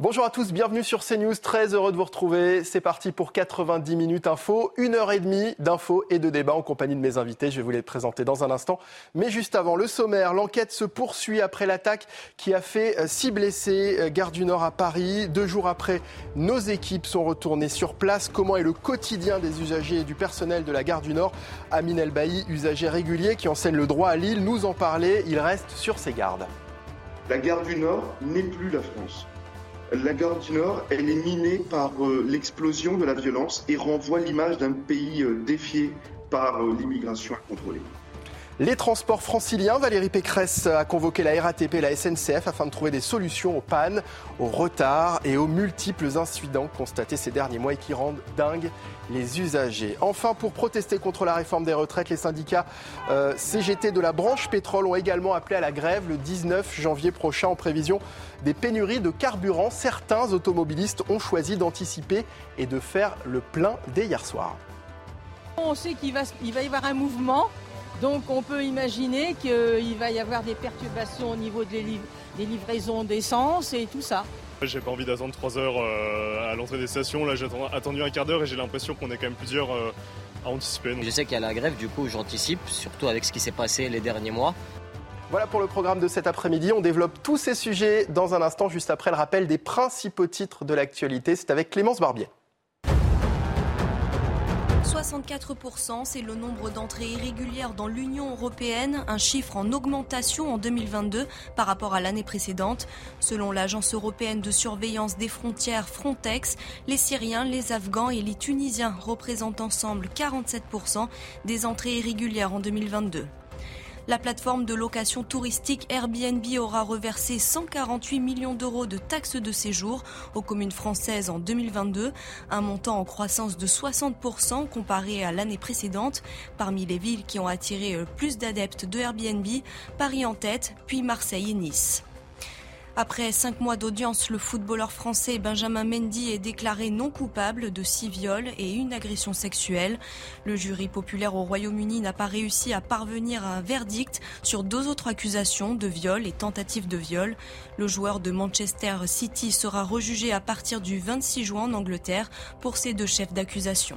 Bonjour à tous, bienvenue sur CNews. Très heureux de vous retrouver. C'est parti pour 90 minutes info, une heure et demie d'infos et de débats en compagnie de mes invités. Je vais vous les présenter dans un instant. Mais juste avant, le sommaire. L'enquête se poursuit après l'attaque qui a fait euh, six blessés, euh, gare du Nord à Paris. Deux jours après, nos équipes sont retournées sur place. Comment est le quotidien des usagers et du personnel de la gare du Nord? Amine Elbaï, usager régulier qui enseigne le droit à Lille, nous en parlait. Il reste sur ses gardes. La gare du Nord n'est plus la France la gare du Nord, elle est minée par euh, l'explosion de la violence et renvoie l'image d'un pays euh, défié par euh, l'immigration incontrôlée. Les transports franciliens, Valérie Pécresse a convoqué la RATP et la SNCF afin de trouver des solutions aux pannes, aux retards et aux multiples incidents constatés ces derniers mois et qui rendent dingues les usagers. Enfin, pour protester contre la réforme des retraites, les syndicats euh, CGT de la branche pétrole ont également appelé à la grève le 19 janvier prochain en prévision des pénuries de carburant. Certains automobilistes ont choisi d'anticiper et de faire le plein dès hier soir. On sait qu'il va, y avoir un mouvement donc on peut imaginer qu'il va y avoir des perturbations au niveau des, livraisons d'essence et tout ça. J'ai pas envie d'attendre 3 heures euh, à l'entrée des stations. Là, j'ai attendu un quart d'heure et j'ai l'impression qu'on est quand même plusieurs euh, à anticiper. Je sais qu'il y a la grève, du coup, j'anticipe, surtout avec ce qui s'est passé les derniers mois. Voilà pour le programme de cet après-midi. On développe tous ces sujets dans un instant, juste après le rappel des principaux titres de l'actualité. C'est avec Clémence Barbier. 64%, c'est le nombre d'entrées irrégulières dans l'Union européenne, un chiffre en augmentation en 2022 par rapport à l'année précédente. Selon l'Agence européenne de surveillance des frontières Frontex, les Syriens, les Afghans et les Tunisiens représentent ensemble 47% des entrées irrégulières en 2022. La plateforme de location touristique Airbnb aura reversé 148 millions d'euros de taxes de séjour aux communes françaises en 2022, un montant en croissance de 60% comparé à l'année précédente. Parmi les villes qui ont attiré plus d'adeptes de Airbnb, Paris en tête, puis Marseille et Nice. Après cinq mois d'audience, le footballeur français Benjamin Mendy est déclaré non coupable de six viols et une agression sexuelle. Le jury populaire au Royaume-Uni n'a pas réussi à parvenir à un verdict sur deux autres accusations de viol et tentative de viol. Le joueur de Manchester City sera rejugé à partir du 26 juin en Angleterre pour ces deux chefs d'accusation.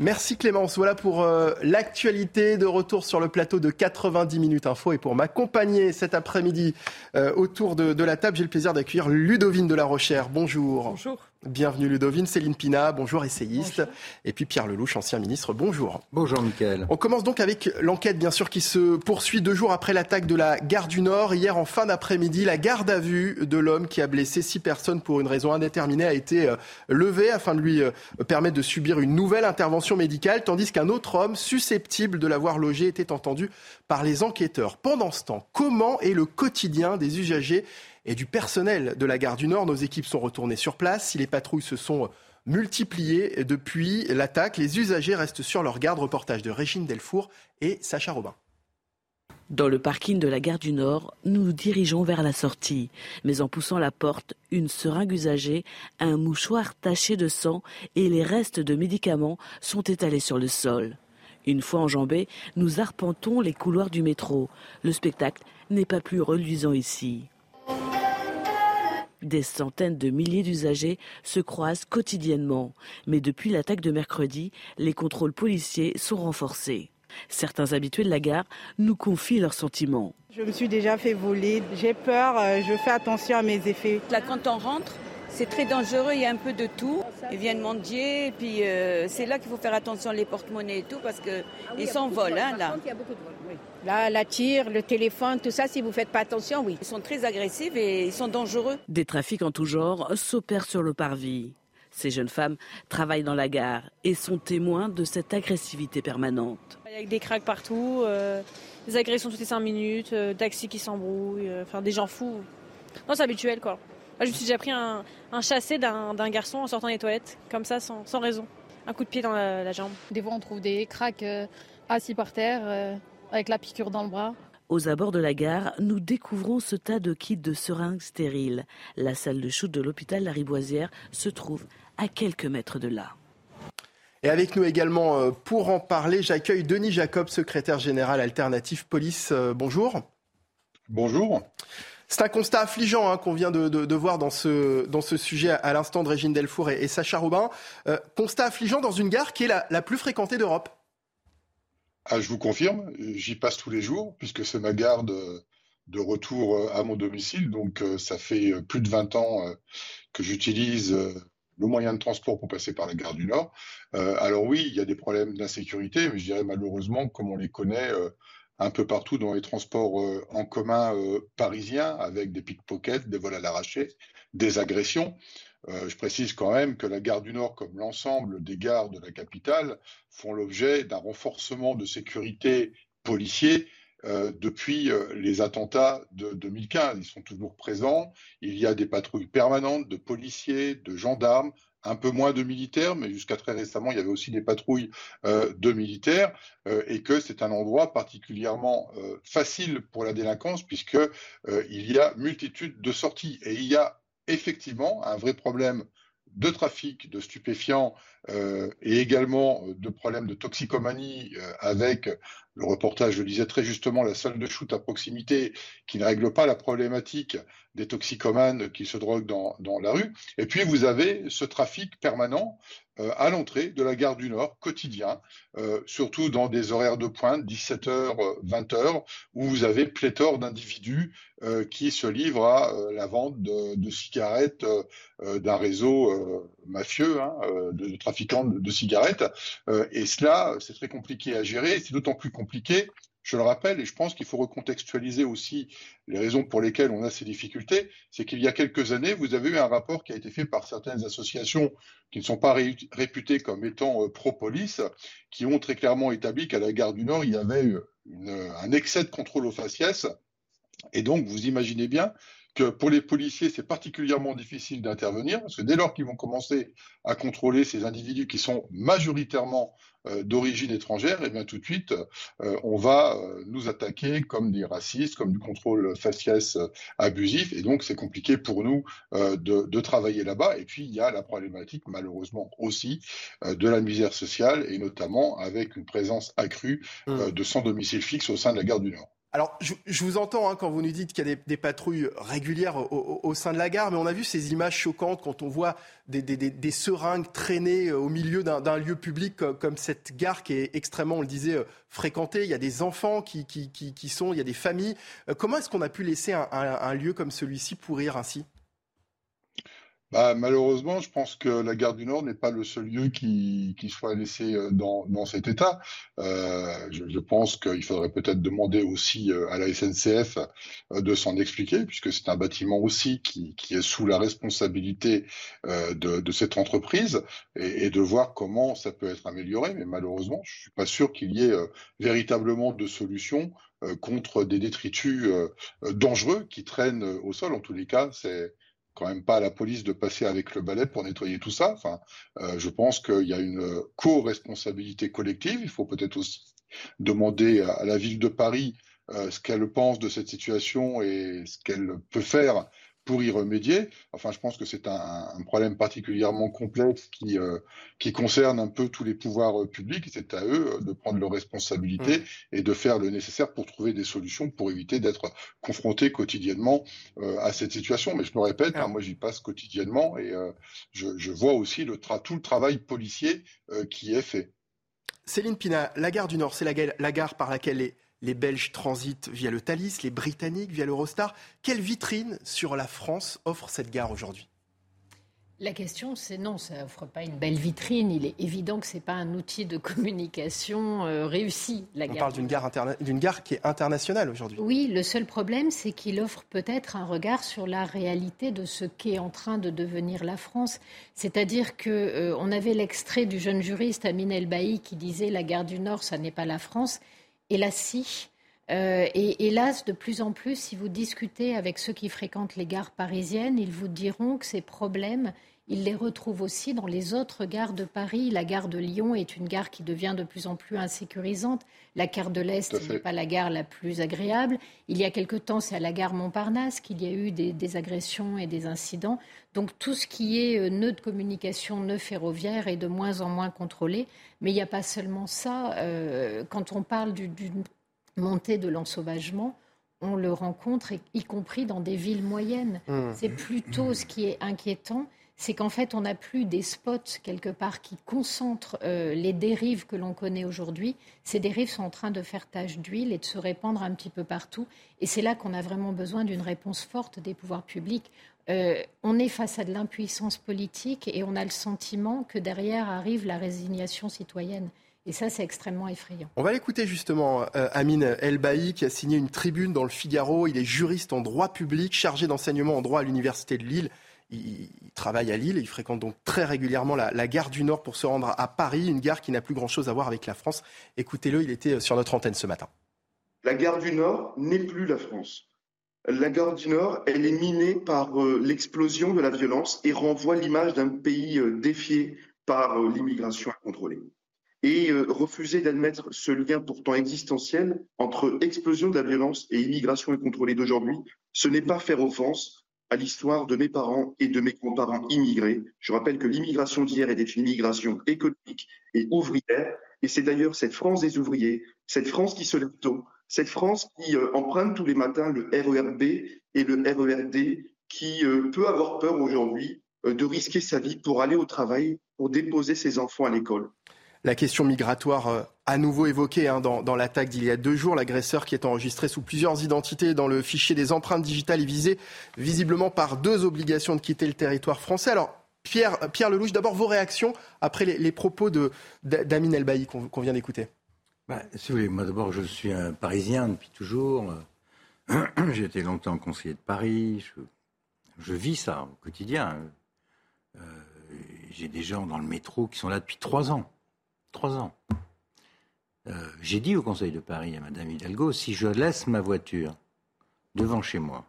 Merci Clémence. Voilà pour euh, l'actualité de retour sur le plateau de 90 minutes info. Et pour m'accompagner cet après-midi euh, autour de, de, la table, j'ai le plaisir d'accueillir Ludovine de la Rochère. Bonjour. Bonjour. Bienvenue Ludovine, Céline Pina, bonjour essayiste, et puis Pierre Lelouch, ancien ministre, bonjour. Bonjour Mickaël. On commence donc avec l'enquête bien sûr qui se poursuit deux jours après l'attaque de la gare du Nord. Hier en fin d'après-midi, la garde à vue de l'homme qui a blessé six personnes pour une raison indéterminée a été euh, levée afin de lui euh, permettre de subir une nouvelle intervention médicale, tandis qu'un autre homme susceptible de l'avoir logé était entendu par les enquêteurs. Pendant ce temps, comment est le quotidien des usagers et du personnel de la gare du Nord. Nos équipes sont retournées sur place. Si les patrouilles se sont multipliées depuis l'attaque, les usagers restent sur leur garde. Reportage de Régine Delfour et Sacha Robin. Dans le parking de la gare du Nord, nous nous dirigeons vers la sortie. Mais en poussant la porte, une seringue usagée, un mouchoir taché de sang et les restes de médicaments sont étalés sur le sol. Une fois enjambés, nous arpentons les couloirs du métro. Le spectacle n'est pas plus reluisant ici. Des centaines de milliers d'usagers se croisent quotidiennement. Mais depuis l'attaque de mercredi, les contrôles policiers sont renforcés. Certains habitués de la gare nous confient leurs sentiments. Je me suis déjà fait voler, j'ai peur, euh, je fais attention à mes effets. Là, quand on rentre, c'est très dangereux, il y a un peu de tout. Ils viennent mendier, puis euh, c'est là qu'il faut faire attention les porte-monnaies et tout, parce qu'ils s'envolent, hein, là. Là, la tire, le téléphone, tout ça, si vous ne faites pas attention, oui. Ils sont très agressifs et ils sont dangereux. Des trafics en tout genre s'opèrent sur le parvis. Ces jeunes femmes travaillent dans la gare et sont témoins de cette agressivité permanente. Il y a des craques partout, euh, des agressions toutes les 5 minutes, euh, taxis qui s'embrouillent, euh, enfin des gens fous. Non, c'est habituel quoi. Moi, je me suis déjà pris un, chassé d'un garçon en sortant des toilettes, comme ça, sans, raison. Un coup de pied dans la, jambe. Des fois, on trouve des craques assis par terre, avec la piqûre dans le bras. Aux abords de la gare, nous découvrons ce tas de kits de seringues stériles. La salle de shoot de l'hôpital Lariboisière se trouve à quelques mètres de là. Et avec nous également euh, pour en parler, j'accueille Denis Jacob, secrétaire général alternatif police. Euh, bonjour. Bonjour. C'est un constat affligeant hein, qu'on vient de, voir dans ce, dans ce sujet à l'instant de Régine Delfour et, Sacha Robin. Euh, constat affligeant dans une gare qui est la, plus fréquentée d'Europe. Ah, je vous confirme, j'y passe tous les jours puisque c'est ma gare de, de, retour à mon domicile. Donc ça fait plus de 20 ans que j'utilise le moyen de transport pour passer par la gare du Nord. Euh, alors oui, il y a des problèmes d'insécurité, mais je dirais malheureusement, comme on les connaît euh, un peu partout dans les transports euh, en commun parisiens, avec des pickpockets, des vols à l'arraché, des agressions. je précise quand même que la gare du Nord, comme l'ensemble des gares de la capitale, font l'objet d'un renforcement de sécurité policier euh, depuis euh, les attentats de 2015. Ils sont toujours présents. Il y a des patrouilles permanentes de policiers, de gendarmes, un peu moins de militaires, mais jusqu'à très récemment, il y avait aussi des patrouilles euh, de militaires, et que c'est un endroit particulièrement facile pour la délinquance, puisque il y a multitude de sorties. Et il y a effectivement un vrai problème de trafic de stupéfiants euh, et également euh, de problèmes de toxicomanie euh, avec le reportage, je disais très justement, la salle de shoot à proximité qui ne règle pas la problématique des toxicomanes qui se droguent dans, la rue. Et puis vous avez ce trafic permanent euh, à l'entrée de la gare du Nord, quotidien, euh, surtout dans des horaires de pointe, 17h, 20h, où vous avez pléthore d'individus euh, qui se livrent à la vente de, cigarettes d'un réseau mafieux, hein, de, trafiquants de cigarettes. et cela, c'est très compliqué à gérer. C'est d'autant plus compliqué je le rappelle, et je pense qu'il faut recontextualiser aussi les raisons pour lesquelles on a ces difficultés, c'est qu'il y a quelques années, vous avez eu un rapport qui a été fait par certaines associations qui ne sont pas réputées comme étant euh, pro-police, qui ont très clairement établi qu'à la gare du Nord, il y avait un excès de contrôle aux faciès. Et donc, vous imaginez bien que pour les policiers, c'est particulièrement difficile d'intervenir, parce que dès lors qu'ils vont commencer à contrôler ces individus qui sont majoritairement euh, d'origine étrangère, et eh bien tout de suite, euh, on va euh, nous attaquer comme des racistes, comme du contrôle faciès abusif, et donc c'est compliqué pour nous de, travailler là-bas. Et puis il y a la problématique, malheureusement aussi, de la misère sociale, et notamment avec une présence accrue mmh. de sans domicile fixe au sein de la gare du Nord. Alors, je, vous entends hein, quand vous nous dites qu'il y a des, patrouilles régulières au, sein de la gare, mais on a vu ces images choquantes quand on voit des, seringues traînées euh, au milieu d'un lieu public comme, cette gare qui est extrêmement, on le disait, euh, fréquentée. Il y a des enfants qui, qui, sont, il y a des familles. Euh, comment est-ce qu'on a pu laisser un lieu comme celui-ci pourrir ainsi? Bah, malheureusement, je pense que la gare du Nord n'est pas le seul lieu qui, soit laissé euh, dans, dans cet état. Euh, je, pense qu'il faudrait peut-être demander aussi euh, à la SNCF de s'en expliquer, puisque c'est un bâtiment aussi qui, est sous la responsabilité de, cette entreprise, et, et, de voir comment ça peut être amélioré. Mais malheureusement, je suis pas sûr qu'il y ait véritablement de solution contre des détritus dangereux qui traînent au sol. En tous les cas, c'est quand même pas à la police de passer avec le balai pour nettoyer tout ça. Enfin, euh, je pense qu'il y a une co-responsabilité collective. Il faut peut-être aussi demander à, la ville de Paris euh, ce qu'elle pense de cette situation et ce qu'elle peut faire pour y remédier. Enfin, je pense que c'est un, problème particulièrement complexe qui, euh, qui concerne un peu tous les pouvoirs euh, publics. C'est à eux euh, de prendre leurs responsabilités mmh. et de faire le nécessaire pour trouver des solutions pour éviter d'être confrontés quotidiennement à cette situation. Mais je me répète, hein, moi j'y passe quotidiennement et je, je, vois aussi le tout le travail policier qui est fait. Céline Pina, la gare du Nord, c'est la, la gare par laquelle les, les Belges transitent via le Thalys, les Britanniques via l'Eurostar. Quelle vitrine sur la France offre cette gare aujourd'hui? La question, c'est non, ça n'offre pas une belle vitrine. Il est évident que ce n'est pas un outil de communication euh, réussi. La On parle d'une gare, gare, qui est internationale aujourd'hui. Oui, le seul problème, c'est qu'il offre peut-être un regard sur la réalité de ce qu'est en train de devenir la France. C'est-à-dire qu'on euh, on avait l'extrait du jeune juriste Amin El Bailly qui disait La gare du Nord, ça n'est pas la France. Et là, si. Euh, et hélas, de plus en plus, si vous discutez avec ceux qui fréquentent les gares parisiennes, ils vous diront que ces problèmes, ils les retrouvent aussi dans les autres gares de Paris. La gare de Lyon est une gare qui devient de plus en plus insécurisante. La gare de l'Est n'est pas la gare la plus agréable. Il y a quelque temps, c'est à la gare Montparnasse qu'il y a eu des, agressions et des incidents. Donc tout ce qui est euh, nœud de communication, nœud ferroviaire est de moins en moins contrôlé. Mais il n'y a pas seulement ça. Euh, quand on parle d'une montée de l'ensauvagement, on le rencontre, y compris dans des villes moyennes. Mmh. C'est plutôt ce qui est inquiétant c'est qu'en fait, on n'a plus des spots quelque part qui concentrent euh, les dérives que l'on connaît aujourd'hui. Ces dérives sont en train de faire tache d'huile et de se répandre un petit peu partout. Et c'est là qu'on a vraiment besoin d'une réponse forte des pouvoirs publics. Euh, on est face à de l'impuissance politique et on a le sentiment que derrière arrive la résignation citoyenne. Et ça, c'est extrêmement effrayant. On va l'écouter justement, euh, Amine Elbaï, qui a signé une tribune dans le Figaro. Il est juriste en droit public, chargé d'enseignement en droit à l'Université de Lille. Il, travaille à Lille, il fréquente donc très régulièrement la, gare du Nord pour se rendre à Paris, une gare qui n'a plus grand-chose à voir avec la France. Écoutez-le, il était sur notre antenne ce matin. La gare du Nord n'est plus la France. La gare du Nord, elle est minée par euh, l'explosion de la violence et renvoie l'image d'un pays euh, défié par euh, l'immigration incontrôlée. Et refuser d'admettre ce lien pourtant existentiel entre explosion de la violence et immigration incontrôlée d'aujourd'hui, ce n'est pas faire offense, à l'histoire de mes parents et de mes grands-parents immigrés. Je rappelle que l'immigration d'hier était une immigration économique et ouvrière. Et c'est d'ailleurs cette France des ouvriers, cette France qui se lève tôt, cette France qui euh, emprunte tous les matins le RERB et le RERD, qui euh, peut avoir peur aujourd'hui euh, de risquer sa vie pour aller au travail, pour déposer ses enfants à l'école la question migratoire euh, à nouveau évoquée hein, dans, l'attaque d'il y a deux jours. L'agresseur qui est enregistré sous plusieurs identités dans le fichier des empreintes digitales est visé visiblement par deux obligations de quitter le territoire français. Alors, Pierre, Pierre Lelouch, d'abord vos réactions après les, propos d'Amin Elbaï qu'on vient d'écouter. Bah, si vous voulez, moi d'abord, je suis un Parisien depuis toujours. J'ai été longtemps conseiller de Paris. Je, vis ça au quotidien. Euh, j'ai des gens dans le métro qui sont là depuis trois ans trois ans. Euh, j'ai dit au Conseil de Paris à Madame Hidalgo, si je laisse ma voiture devant chez moi,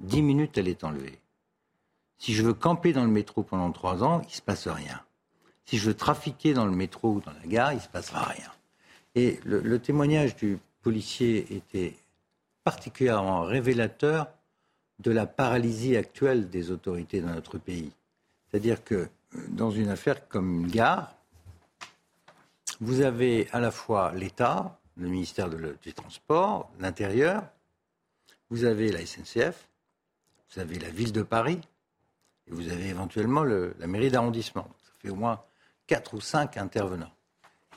dix minutes, elle est enlevée. Si je veux camper dans le métro pendant trois ans, il ne se passe rien. Si je veux trafiquer dans le métro ou dans la gare, il ne se passera rien. Et le, témoignage du policier était particulièrement révélateur de la paralysie actuelle des autorités dans notre pays. C'est-à-dire que euh, dans une affaire comme une gare, vous avez à la fois l'État, le ministère des Transports, l'Intérieur, vous avez la SNCF, vous avez la ville de Paris, et vous avez éventuellement la mairie d'arrondissement. Ça fait au moins quatre ou cinq intervenants.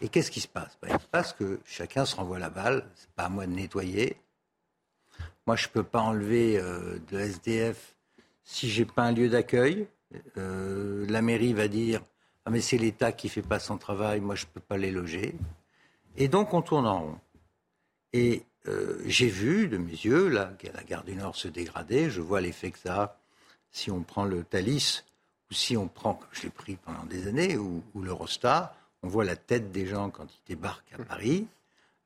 Et qu'est-ce qui se passe? Ben, Il se passe que chacun se renvoie la balle, c'est pas à moi de nettoyer. Moi, je ne peux pas enlever euh, de SDF si j'ai pas un lieu d'accueil. Euh, la mairie va dire ah, mais c'est l'État qui fait pas son travail, moi je ne peux pas les loger. Et donc on tourne en rond. Et euh, j'ai vu de mes yeux la, la gare du Nord se dégrader. Je vois l'effet que ça a si on prend le Thalys ou si on prend, comme je l'ai pris pendant des années, ou, l'Eurostar. On voit la tête des gens quand ils débarquent à Paris.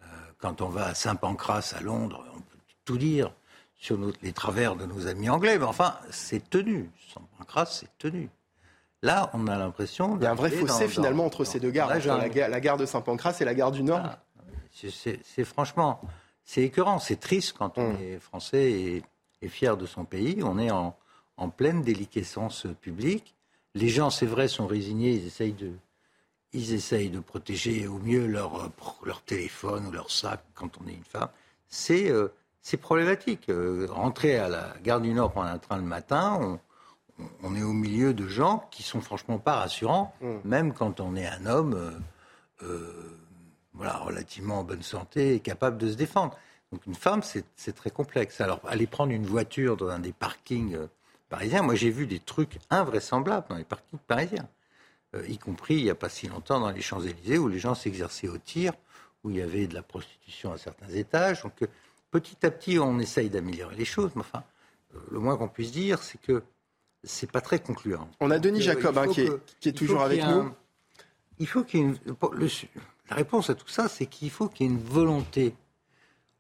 Euh, quand on va à Saint-Pancras à Londres, on peut tout dire sur les travers de nos amis anglais. Mais enfin, c'est tenu. Saint-Pancras, c'est tenu. Là, on a l'impression. Il y a un vrai fossé finalement entre ces deux gares, la, gare de Saint-Pancras et la gare du Nord. C'est franchement, c'est écœurant, c'est triste quand on hmm. est français et, fier de son pays. On est en, pleine déliquescence publique. Les gens, c'est vrai, sont résignés, ils essayent de, ils essayent de protéger au mieux leur, leur téléphone ou leur sac quand on est une femme. C'est euh, problématique. Euh, rentrer à la gare du Nord prendre un train le matin, on, on est au milieu de gens qui sont franchement pas rassurants, mm. même quand on est un homme euh, euh, voilà, relativement en bonne santé et capable de se défendre. Donc une femme, c'est très complexe. Alors aller prendre une voiture dans un des parkings euh, parisiens, moi j'ai vu des trucs invraisemblables dans les parkings parisiens, y compris il n'y a pas si longtemps dans les Champs-Élysées où les gens s'exerçaient au tir, où il y avait de la prostitution à certains étages. Donc petit à petit, on essaye d'améliorer les choses, mais enfin, le moins qu'on puisse dire, c'est que c'est pas très concluant. On a Denis Jacob hein, qui, est, toujours avec nous. il faut qu'il la réponse à tout ça, c'est qu'il faut qu'il y ait une volonté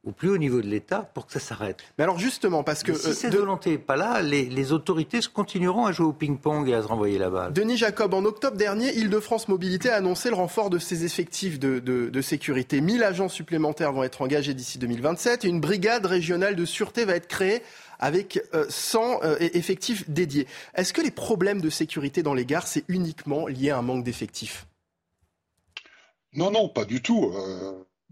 au plus haut niveau de l'État pour que ça s'arrête. Mais alors justement, parce que... si euh, cette volonté n'est pas là, les, autorités continueront à jouer au ping-pong et à se renvoyer la balle. Denis Jacob, en octobre dernier, Île-de-France Mobilité a annoncé le renfort de ses effectifs de, de, sécurité. 1000 agents supplémentaires vont être engagés d'ici 2027 et une brigade régionale de sûreté va être créée avec 100 euh, euh, effectifs dédiés. Est-ce que les problèmes de sécurité dans les gares, c'est uniquement lié à un manque d'effectifs? Non, non, pas du tout.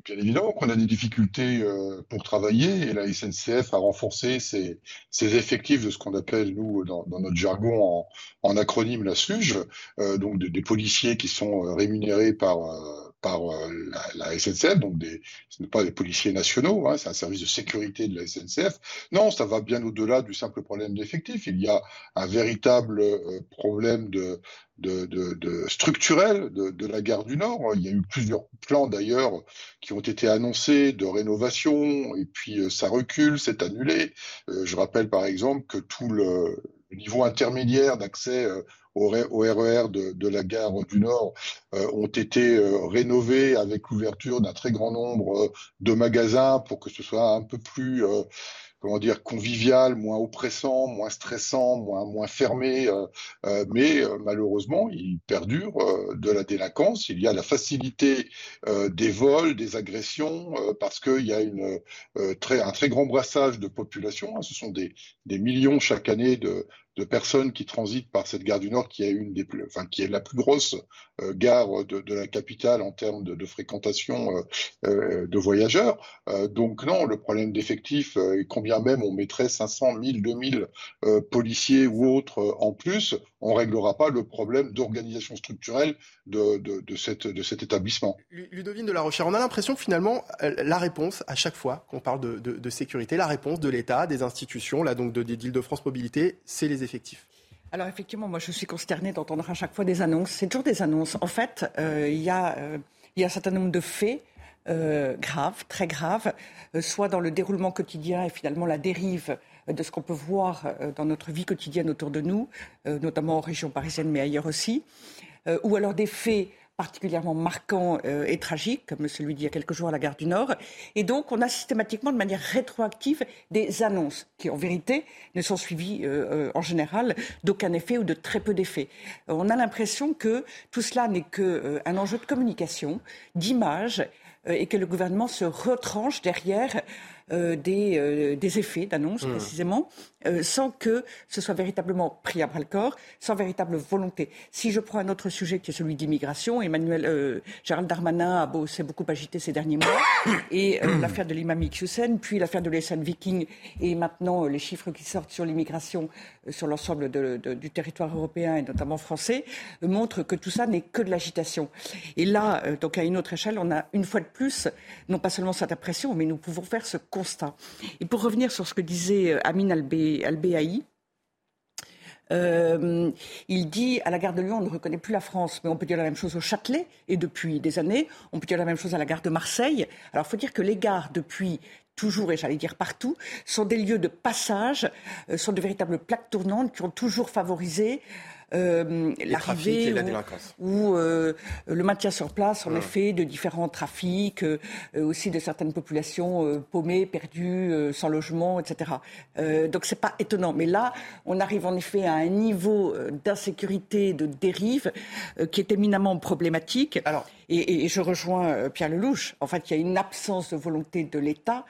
Bien évidemment qu'on a des difficultés euh, pour travailler et la SNCF a renforcé ses, effectifs de ce qu'on appelle, nous, dans, notre jargon, en, acronyme, la SUGE, euh, donc des policiers qui sont euh, rémunérés par, par la, SNCF, donc des, ce n'est pas des policiers nationaux, hein, c'est un service de sécurité de la SNCF. Non, ça va bien au-delà du simple problème d'effectifs. Il y a un véritable problème de, structurel de, la gare du Nord. Il y a eu plusieurs plans d'ailleurs qui ont été annoncés de rénovation et puis euh, ça recule, c'est annulé. Euh, je rappelle par exemple que tout le, niveau intermédiaire d'accès euh, au, RER e de, la gare du Nord ont été rénovés avec l'ouverture d'un très grand nombre de magasins pour que ce soit un peu plus comment dire, convivial, moins oppressant, moins stressant, moins, moins fermé, euh, euh, mais euh, malheureusement, il perdure de la délinquance. Il y a la facilité des vols, des agressions, parce qu'il y a une, très, un très grand brassage de population. Hein. Ce sont des, des millions chaque année de, de personnes qui transitent par cette gare du Nord, qui est une des plus, enfin qui est la plus grosse euh, gare de, la capitale en termes de, fréquentation euh, euh, de voyageurs. donc non, le problème d'effectifs, combien même on mettrait 500, 1000, 2000 policiers ou autres en plus, on réglera pas le problème d'organisation structurelle de, de, cette, de cet établissement. Ludovine de la Rochère, on a l'impression que finalement, la réponse, à chaque fois qu'on parle de, sécurité, la réponse de l'État, des institutions, là donc de, d'Île-de-France Mobilité, c'est les effectifs. Alors effectivement, moi je suis consternée d'entendre à chaque fois des annonces. C'est toujours des annonces. En fait, euh, il y, euh, y, a un certain nombre de faits euh, graves, très graves, soit dans le déroulement quotidien et finalement la dérive de ce qu'on peut voir dans notre vie quotidienne autour de nous, notamment en région parisienne mais ailleurs aussi, ou alors des faits particulièrement marquant euh, et tragique, comme celui d'il y a quelques jours à la gare du Nord. Et donc, on a systématiquement, de manière rétroactive, des annonces qui, en vérité, ne sont suivies euh, euh, en général d'aucun effet ou de très peu d'effets. on a l'impression que tout cela n'est qu'un enjeu de communication, d'image, et que le gouvernement se retranche derrière euh, euh, des, effets d'annonce mmh. précisément, euh, sans que ce soit véritablement pris à bras le corps, sans véritable volonté. Si je prends un autre sujet qui est celui d'immigration, Emmanuel Gérald Darmanin a s'est beaucoup agité ces derniers mois, et l'affaire de l'imam Hussein, puis l'affaire de l'Essan Viking, et maintenant les chiffres qui sortent sur l'immigration sur l'ensemble du territoire européen et notamment français, montrent que tout ça n'est que de l'agitation. Et là, donc à une autre échelle, on a une fois de plus, non pas seulement cette impression, mais nous pouvons faire ce constat. Et pour revenir sur ce que disait euh, Amin Albéaï, euh, il dit à la gare de Lyon, on ne reconnaît plus la France, mais on peut dire la même chose au Châtelet, et depuis des années, on peut dire la même chose à la gare de Marseille. Alors il faut dire que les gares, depuis toujours, et j'allais dire partout, sont des lieux de passage, euh, sont de véritables plaques tournantes qui ont toujours favorisé euh, l'arrivée ou, euh, le maintien sur place, en effet, de différents trafics, euh, aussi de certaines populations paumées, perdues, sans logement, etc. donc c'est pas étonnant. Mais là, on arrive en effet à un niveau d'insécurité, de dérive qui est éminemment problématique. Alors, et, je rejoins Pierre Lelouch. En fait, il y a une absence de volonté de l'État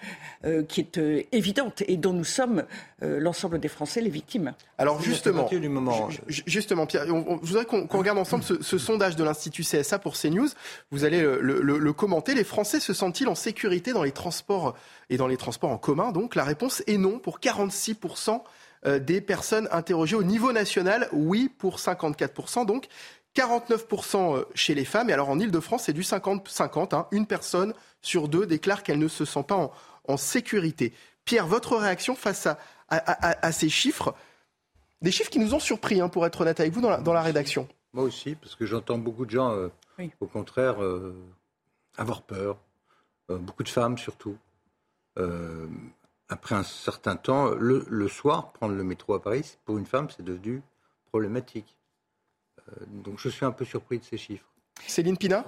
qui est évidente et dont nous sommes l'ensemble des Français les victimes. Alors justement, du moment, justement, Pierre, je voudrais qu'on regarde ensemble ce, sondage de l'Institut CSA pour CNews. Vous allez le, commenter. Les Français se sentent-ils en sécurité dans les transports et dans les transports en commun Donc? La réponse est non pour 46 euh, des personnes interrogées au niveau national, oui pour 54 donc 49% euh, chez les femmes. Et alors en Ile-de-France, c'est du 50-50. Hein. Une personne sur deux déclare qu'elle ne se sent pas en, sécurité. Pierre, votre réaction face à ces chiffres des chiffres qui nous ont surpris, hein, pour être honnête avec vous, dans la, rédaction. Moi aussi, parce que j'entends beaucoup de gens, euh, au contraire, euh, avoir peur. Euh, beaucoup de femmes, surtout. après un certain temps, le, soir, prendre le métro à Paris, pour une femme, c'est devenu problématique. Donc je suis un peu surpris de ces chiffres. Céline Pina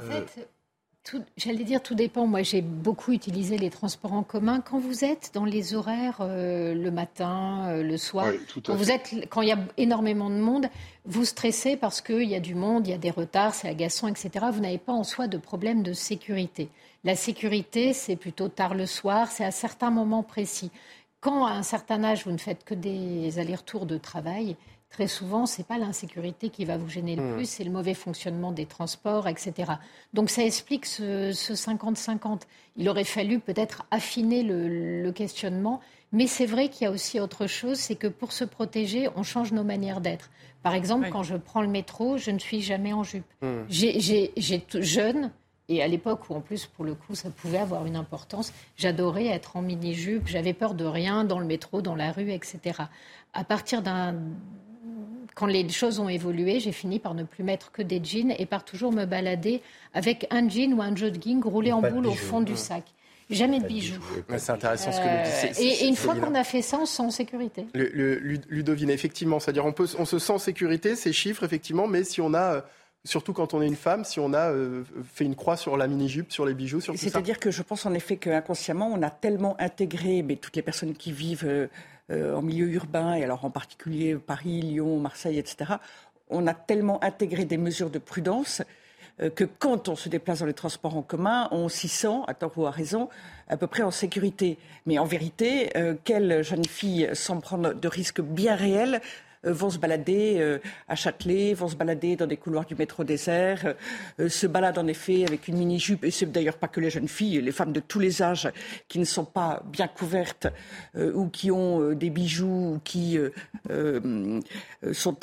J'allais dire, tout dépend. Moi, j'ai beaucoup utilisé les transports en commun. Quand vous êtes dans les horaires euh, le matin, euh, le soir, quand, vous êtes, quand il y a énormément de monde, vous stressez parce qu'il y a du monde, il y a des retards, c'est agaçant, etc. Vous n'avez pas en soi de problème de sécurité. La sécurité, c'est plutôt tard le soir, c'est à certains moments précis. Quand à un certain âge, vous ne faites que des allers-retours de travail, très souvent, ce n'est pas l'insécurité qui va vous gêner le hmm. plus, c'est le mauvais fonctionnement des transports, etc. Donc ça explique ce 50-50. Il aurait fallu peut-être affiner le, questionnement, mais c'est vrai qu'il y a aussi autre chose, c'est que pour se protéger, on change nos manières d'être. Par exemple, quand je prends le métro, je ne suis jamais en jupe. Hmm. J'ai jeune, et à l'époque où, en plus, pour le coup, ça pouvait avoir une importance, j'adorais être en mini-jupe, j'avais peur de rien dans le métro, dans la rue, etc. À partir d'un quand les choses ont évolué, j'ai fini par ne plus mettre que des jeans et par toujours me balader avec un jean ou un jogging roulé en boule au fond du sac. Jamais de bijoux. C'est intéressant ce que nous dites. Et, une fois qu'on a fait ça, on se sent en sécurité. Le, Ludovine, effectivement, c'est-à-dire on, on se sent en sécurité, ces chiffres, effectivement, mais si on a euh, surtout quand on est une femme, si on a euh, fait une croix sur la mini-jupe, sur les bijoux, sur tout ça C'est-à-dire que je pense en effet qu'inconsciemment, on a tellement intégré mais toutes les personnes qui vivent euh, euh, en milieu urbain, et alors en particulier Paris, Lyon, Marseille, etc., on a tellement intégré des mesures de prudence que quand on se déplace dans les transports en commun, on s'y sent, à tort ou à raison, à peu près en sécurité. Mais en vérité, quelle jeune fille, sans prendre de risques bien réels, euh, vont se balader euh, à Châtelet, vont se balader dans des couloirs du métro désert, euh, se baladent en effet avec une mini-jupe, et c'est d'ailleurs pas que les jeunes filles, les femmes de tous les âges qui ne sont pas bien couvertes ou qui ont des bijoux ou qui sont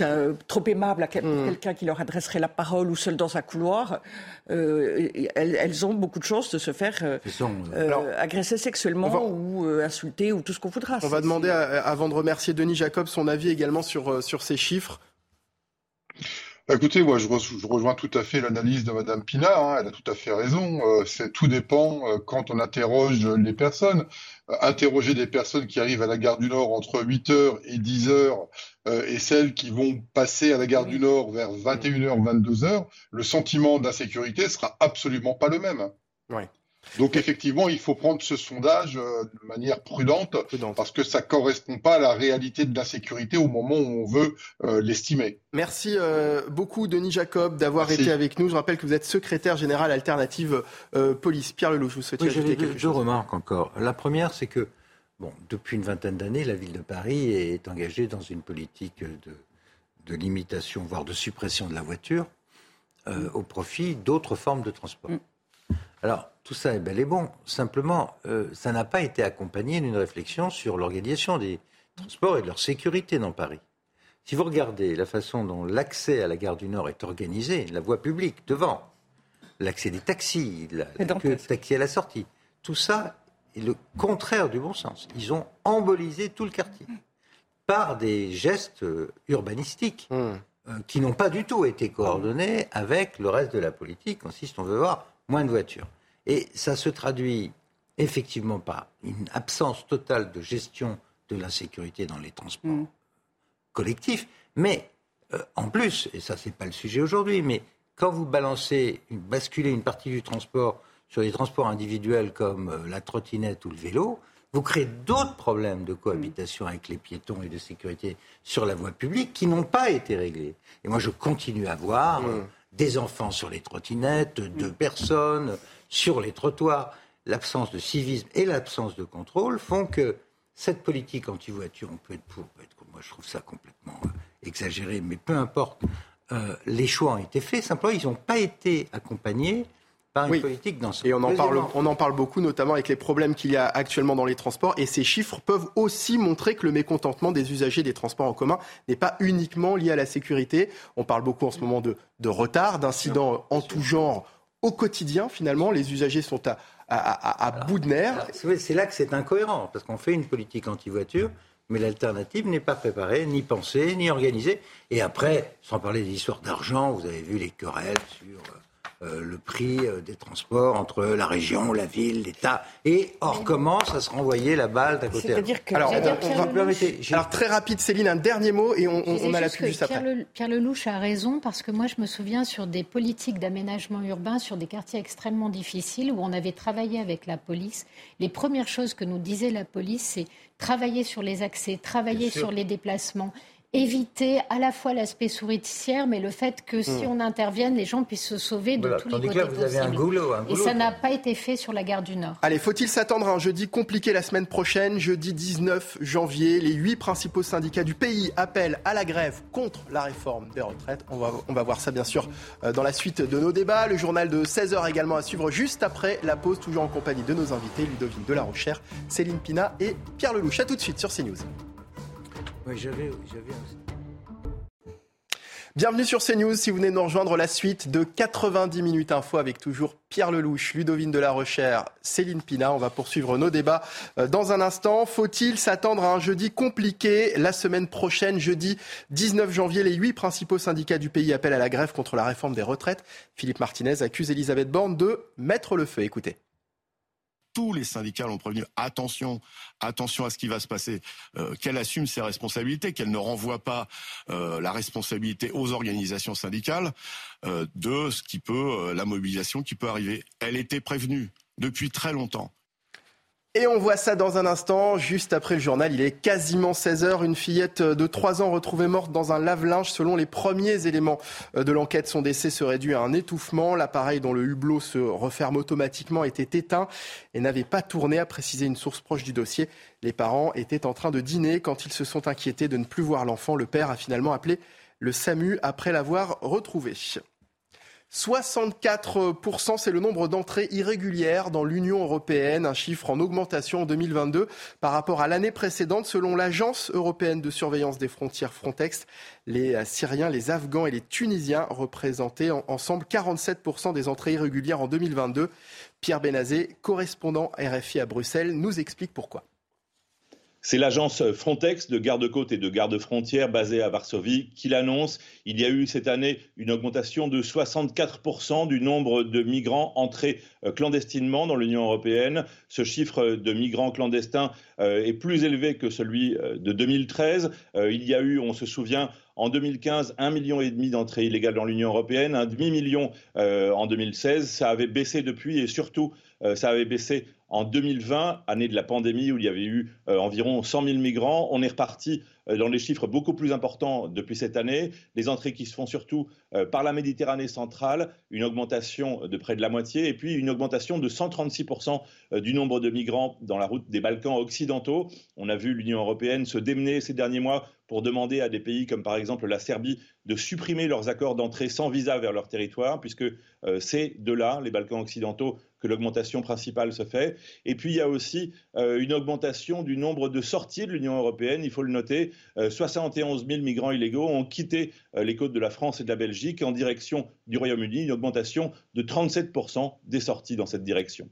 trop aimables à mmh. quelqu'un qui leur adresserait la parole ou seul dans un couloir, elles, ont beaucoup de chances de se faire agresser sexuellement ou insulter ou tout ce qu'on voudra. On va demander, avant de remercier Denis Jacob, son avis également sur euh, sur, ces chiffres? Bah, Écoutez, moi, je, rejoins tout à fait l'analyse de Madame Pina. Hein, elle a tout à fait raison. Euh, c'est tout dépend euh, quand on interroge les personnes. interroger des personnes qui arrivent à la gare du Nord entre 8h et 10h et celles qui vont passer à la gare du Nord vers 21h, 22h, le sentiment d'insécurité sera absolument pas le même. Oui. Donc effectivement, il faut prendre ce sondage euh, de manière prudente, parce que ça correspond pas à la réalité de l'insécurité au moment où on veut euh, l'estimer. Merci euh, beaucoup Denis Jacob d'avoir été avec nous. Je rappelle que vous êtes secrétaire général alternative police. Pierre Lelouch, vous souhaitez ajouter quelque deux, Deux remarques encore. La première, c'est que bon, depuis une vingtaine d'années, la ville de Paris est engagée dans une politique de, limitation, voire de suppression de la voiture, au profit d'autres formes de transport. Mm. Alors, tout ça est bel et bon. Simplement, euh, ça n'a pas été accompagné d'une réflexion sur l'organisation des transports et de leur sécurité dans Paris. Si vous regardez la façon dont l'accès à la gare du Nord est organisé, la voie publique devant, l'accès des taxis, la, queue de taxi à la sortie, tout ça est le contraire du bon sens. Ils ont embolisé tout le quartier par des gestes euh, urbanistiques. Mmh. Euh, qui n'ont pas du tout été coordonnés avec le reste de la politique. Consiste, on veut voir moins de voitures. Et ça se traduit effectivement par une absence totale de gestion de l'insécurité dans les transports mm. collectifs, mais euh, en plus, et ça c'est pas le sujet aujourd'hui, mais quand vous balancez, basculez une partie du transport sur les transports individuels comme euh, la trottinette ou le vélo, vous créez d'autres problèmes de cohabitation avec les piétons et de sécurité sur la voie publique qui n'ont pas été réglés. Et moi, je continue à voir mm des enfants sur les trottinettes, deux personnes sur les trottoirs. L'absence de civisme et l'absence de contrôle font que cette politique anti-voiture, on peut être pour, peut être contre. Moi, je trouve ça complètement euh, exagéré, mais peu importe. Euh, les choix ont été faits. Simplement, ils n'ont pas été accompagnés une politique dans ce Et on en, parle, on en parle beaucoup, notamment avec les problèmes qu'il y a actuellement dans les transports. Et ces chiffres peuvent aussi montrer que le mécontentement des usagers des transports en commun n'est pas uniquement lié à la sécurité. On parle beaucoup en ce moment de, de retard, d'incidents en tout genre au quotidien. Finalement, les usagers sont à, à, bout de nerfs. C'est là que c'est incohérent, parce qu'on fait une politique anti-voiture, mais l'alternative n'est pas préparée, ni pensée, ni organisée. Et après, sans parler des histoires d'argent, vous avez vu les querelles sur euh, le prix euh, des transports entre la région, la ville, l'État. Et on recommence à se renvoyer la balle d'un côté. C'est-à-dire que Alors, J'allais on- on va- permettez, j'ai- Alors très rapide, Céline, un dernier mot et on, a la pub juste Pierre, après. Le- Pierre Lelouch a raison parce que moi je me souviens sur des politiques d'aménagement urbain sur des quartiers extrêmement difficiles où on avait travaillé avec la police. Les premières choses que nous disait la police, c'est travailler sur les accès, travailler sur les déplacements. Éviter à la fois l'aspect souricière, mais le fait que si Hmm. on intervienne, les gens puissent se sauver de Voilà. tous Tandis les là, côtés vous avez un possibles. goulot, un Et ça n'a pas été fait sur la gare du Nord. Allez, faut-il s'attendre à un jeudi compliqué la semaine prochaine Jeudi 19 janvier, les huit principaux syndicats du pays appellent à la grève contre la réforme des retraites. On va, on va voir ça bien sûr euh, dans la suite de nos débats. Le journal de 16h également à suivre juste après la pause, toujours en compagnie de nos invités, Ludovine Delarochère, Céline Pina et Pierre Lelouch. A tout de suite sur CNews. Oui, Bienvenue sur CNews si vous venez de nous rejoindre la suite de 90 minutes info avec toujours Pierre Lelouch, Ludovine de la Rochère, Céline Pina. On va poursuivre nos débats euh, dans un instant. Faut-il s'attendre à un jeudi compliqué la semaine prochaine, jeudi 19 janvier? Les huit principaux syndicats du pays appellent à la grève contre la réforme des retraites. Philippe Martinez accuse Elisabeth Borne de mettre le feu. Écoutez. Tous les syndicats l'ont prévenu. Attention, attention à ce qui va se passer. Euh, qu'elle assume ses responsabilités, qu'elle ne renvoie pas euh, la responsabilité aux organisations syndicales euh, de ce qui peut, la mobilisation qui peut arriver. Elle était prévenue depuis très longtemps. Et on voit ça dans un instant, juste après le journal. Il est quasiment 16h. Une fillette de 3 ans retrouvée morte dans un lave-linge. Selon les premiers éléments de l'enquête, son décès serait dû à un étouffement. L'appareil dont le hublot se referme automatiquement était éteint et n'avait pas tourné, a précisé une source proche du dossier. Les parents étaient en train de dîner quand ils se sont inquiétés de ne plus voir l'enfant. Le père a finalement appelé le SAMU après l'avoir retrouvé. 64%, c'est le nombre d'entrées irrégulières dans l'Union européenne, un chiffre en augmentation en 2022 par rapport à l'année précédente. Selon l'Agence européenne de surveillance des frontières Frontex, les Syriens, les Afghans et les Tunisiens représentaient en- ensemble 47% des entrées irrégulières en 2022. Pierre Benazé, correspondant RFI à Bruxelles, nous explique pourquoi. C'est l'agence Frontex de garde-côte et de garde-frontière basée à Varsovie qui l'annonce. Il y a eu cette année une augmentation de 64% du nombre de migrants entrés euh, clandestinement dans l'Union européenne. Ce chiffre de migrants clandestins euh, est plus élevé que celui euh, de 2013. Euh, Il y a eu, on se souvient, en 2015, un million et demi d'entrées illégales dans l'Union européenne, un demi-million en 2016. Ça avait baissé depuis et surtout, ça avait baissé en 2020, année de la pandémie où il y avait eu euh, environ 100 000 migrants. On est reparti euh, dans les chiffres beaucoup plus importants depuis cette année. Les entrées qui se font surtout euh, par la Méditerranée centrale, une augmentation de près de la moitié, et puis une augmentation de 136% euh, du nombre de migrants dans la route des Balkans occidentaux. On a vu l'Union européenne se démener ces derniers mois pour demander à des pays comme par exemple la Serbie de supprimer leurs accords d'entrée sans visa vers leur territoire, puisque euh, c'est de là, les Balkans occidentaux, que l'augmentation principale se fait. Et puis il y a aussi euh, une augmentation du nombre de sorties de l'Union européenne, il faut le noter. Euh, 71 000 migrants illégaux ont quitté euh, les côtes de la France et de la Belgique en direction du Royaume-Uni, une augmentation de 37% des sorties dans cette direction.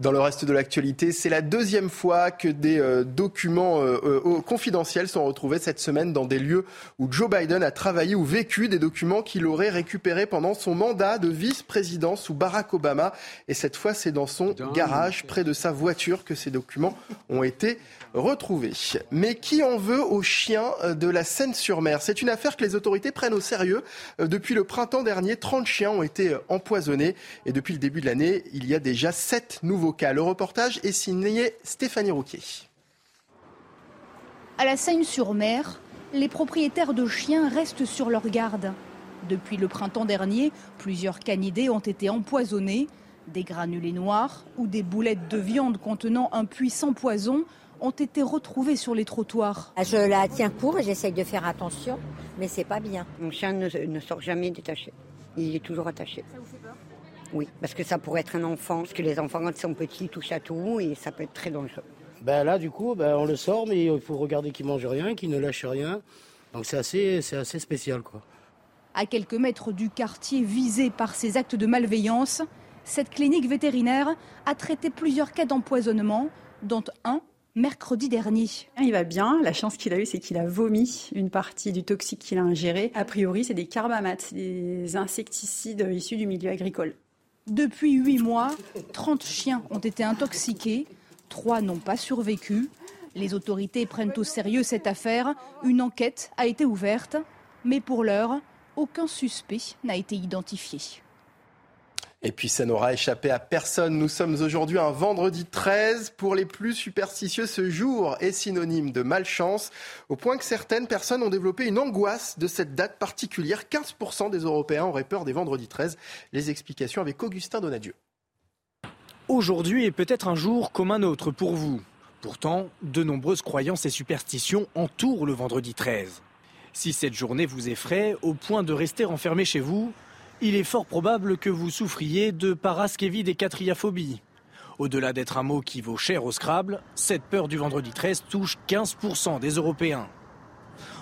Dans le reste de l'actualité, c'est la deuxième fois que des euh, documents euh, euh, confidentiels sont retrouvés cette semaine dans des lieux où Joe Biden a travaillé ou vécu, des documents qu'il aurait récupérés pendant son mandat de vice-président sous Barack Obama. Et cette fois, c'est dans son garage, près de sa voiture, que ces documents ont été retrouvés. Mais qui en veut aux chiens de la Seine-sur-Mer? C'est une affaire que les autorités prennent au sérieux. Depuis le printemps dernier, 30 chiens ont été empoisonnés. Et depuis le début de l'année, il y a déjà 7 nouveaux cas. Le reportage est signé Stéphanie Rouquier. À la Seine-sur-Mer, les propriétaires de chiens restent sur leur garde. Depuis le printemps dernier, plusieurs canidés ont été empoisonnés. Des granulés noirs ou des boulettes de viande contenant un puissant poison ont été retrouvés sur les trottoirs. Je la tiens court et j'essaye de faire attention, mais c'est pas bien. Mon chien ne, ne sort jamais détaché. Il est toujours attaché. Ça vous fait peur Oui, parce que ça pourrait être un enfant, parce que les enfants quand ils sont petits touchent à tout et ça peut être très dangereux. Ben là, du coup, ben, on le sort, mais il faut regarder qu'il mange rien, qu'il ne lâche rien. Donc c'est assez, c'est assez spécial, quoi. À quelques mètres du quartier visé par ces actes de malveillance, cette clinique vétérinaire a traité plusieurs cas d'empoisonnement, dont un mercredi dernier. Il va bien. La chance qu'il a eue, c'est qu'il a vomi une partie du toxique qu'il a ingéré. A priori, c'est des carbamates, des insecticides issus du milieu agricole. Depuis huit mois, 30 chiens ont été intoxiqués. Trois n'ont pas survécu. Les autorités prennent au sérieux cette affaire. Une enquête a été ouverte. Mais pour l'heure, aucun suspect n'a été identifié. Et puis ça n'aura échappé à personne. Nous sommes aujourd'hui un vendredi 13. Pour les plus superstitieux, ce jour est synonyme de malchance, au point que certaines personnes ont développé une angoisse de cette date particulière. 15% des Européens auraient peur des vendredis 13. Les explications avec Augustin Donadieu. Aujourd'hui est peut-être un jour comme un autre pour vous. Pourtant, de nombreuses croyances et superstitions entourent le vendredi 13. Si cette journée vous effraie au point de rester enfermé chez vous, il est fort probable que vous souffriez de paraskevidécatriaphobie. Au-delà d'être un mot qui vaut cher au Scrabble, cette peur du vendredi 13 touche 15% des Européens.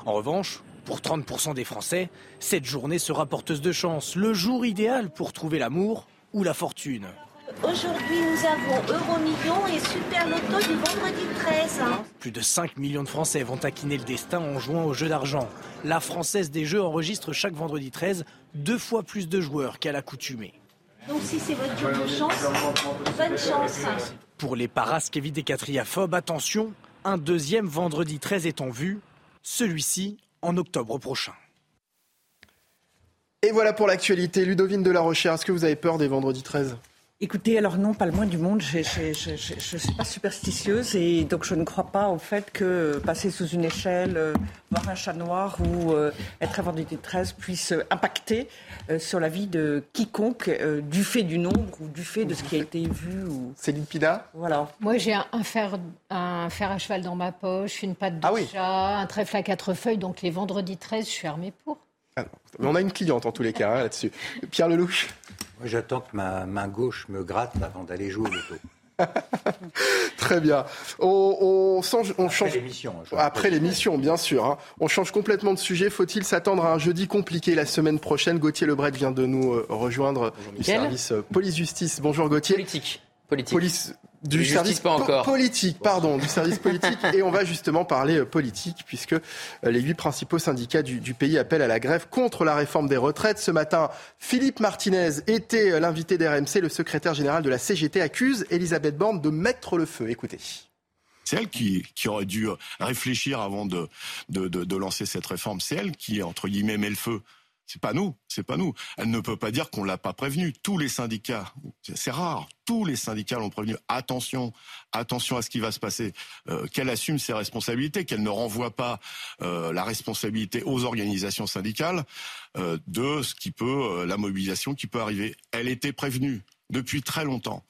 En revanche, pour 30% des Français, cette journée sera porteuse de chance, le jour idéal pour trouver l'amour ou la fortune. Aujourd'hui, nous avons Euromillion et Super Loto du vendredi 13. Plus de 5 millions de Français vont taquiner le destin en jouant au jeu d'argent. La Française des Jeux enregistre chaque vendredi 13 deux fois plus de joueurs qu'à l'accoutumée. Donc si c'est votre jour de chance, bonne chance. Pour les paraskevidécatriaphobes, attention, un deuxième vendredi 13 est en vue, celui-ci en octobre prochain. Et voilà pour l'actualité. Ludovine de la Rochère, est-ce que vous avez peur des vendredis 13 Écoutez, alors non, pas le moins du monde. Je ne suis pas superstitieuse et donc je ne crois pas au fait que passer sous une échelle, euh, voir un chat noir ou euh, être à vendredi 13 puisse impacter euh, sur la vie de quiconque du fait du nombre ou du fait de ce qui a été vu. Ou... Céline Pina Voilà. Moi, j'ai un, fer, un fer à cheval dans ma poche, une patte de Ah oui. chat, un trèfle à quatre feuilles. Donc les vendredis 13, je suis armée pour. Ah on a une cliente en tous les cas hein, là-dessus. Pierre Lelouch? J'attends que ma main gauche me gratte avant d'aller jouer au loto. Très bien. On, on change. On change... l'émission, hein, Après l'émission, bien sûr. hein. On change complètement de sujet. Faut-il s'attendre à un jeudi compliqué la semaine prochaine? Gauthier Lebret vient de nous euh, rejoindre du Mickaël. service euh, police-justice. Bonjour Gauthier. Politique. Politique. Police du Justice, service pas po- encore. politique, pardon, du service politique. Et on va justement parler euh, politique, puisque euh, les huit principaux syndicats du, du pays appellent à la grève contre la réforme des retraites. Ce matin, Philippe Martinez était euh, l'invité d'RMC. Le secrétaire général de la CGT accuse Elisabeth Borne de mettre le feu. Écoutez. C'est elle qui, qui aurait dû réfléchir avant de, de, de, de lancer cette réforme. C'est elle qui, entre guillemets, met le feu. C'est pas nous, c'est pas nous. Elle ne peut pas dire qu'on l'a pas prévenu. Tous les syndicats, c'est- rare, tous les syndicats l'ont prévenu. Attention, attention à ce qui va se passer. Euh, qu'elle assume ses responsabilités, qu'elle ne renvoie pas euh, la responsabilité aux organisations syndicales euh, de ce qui peut, la mobilisation qui peut arriver. Elle était prévenue depuis très longtemps.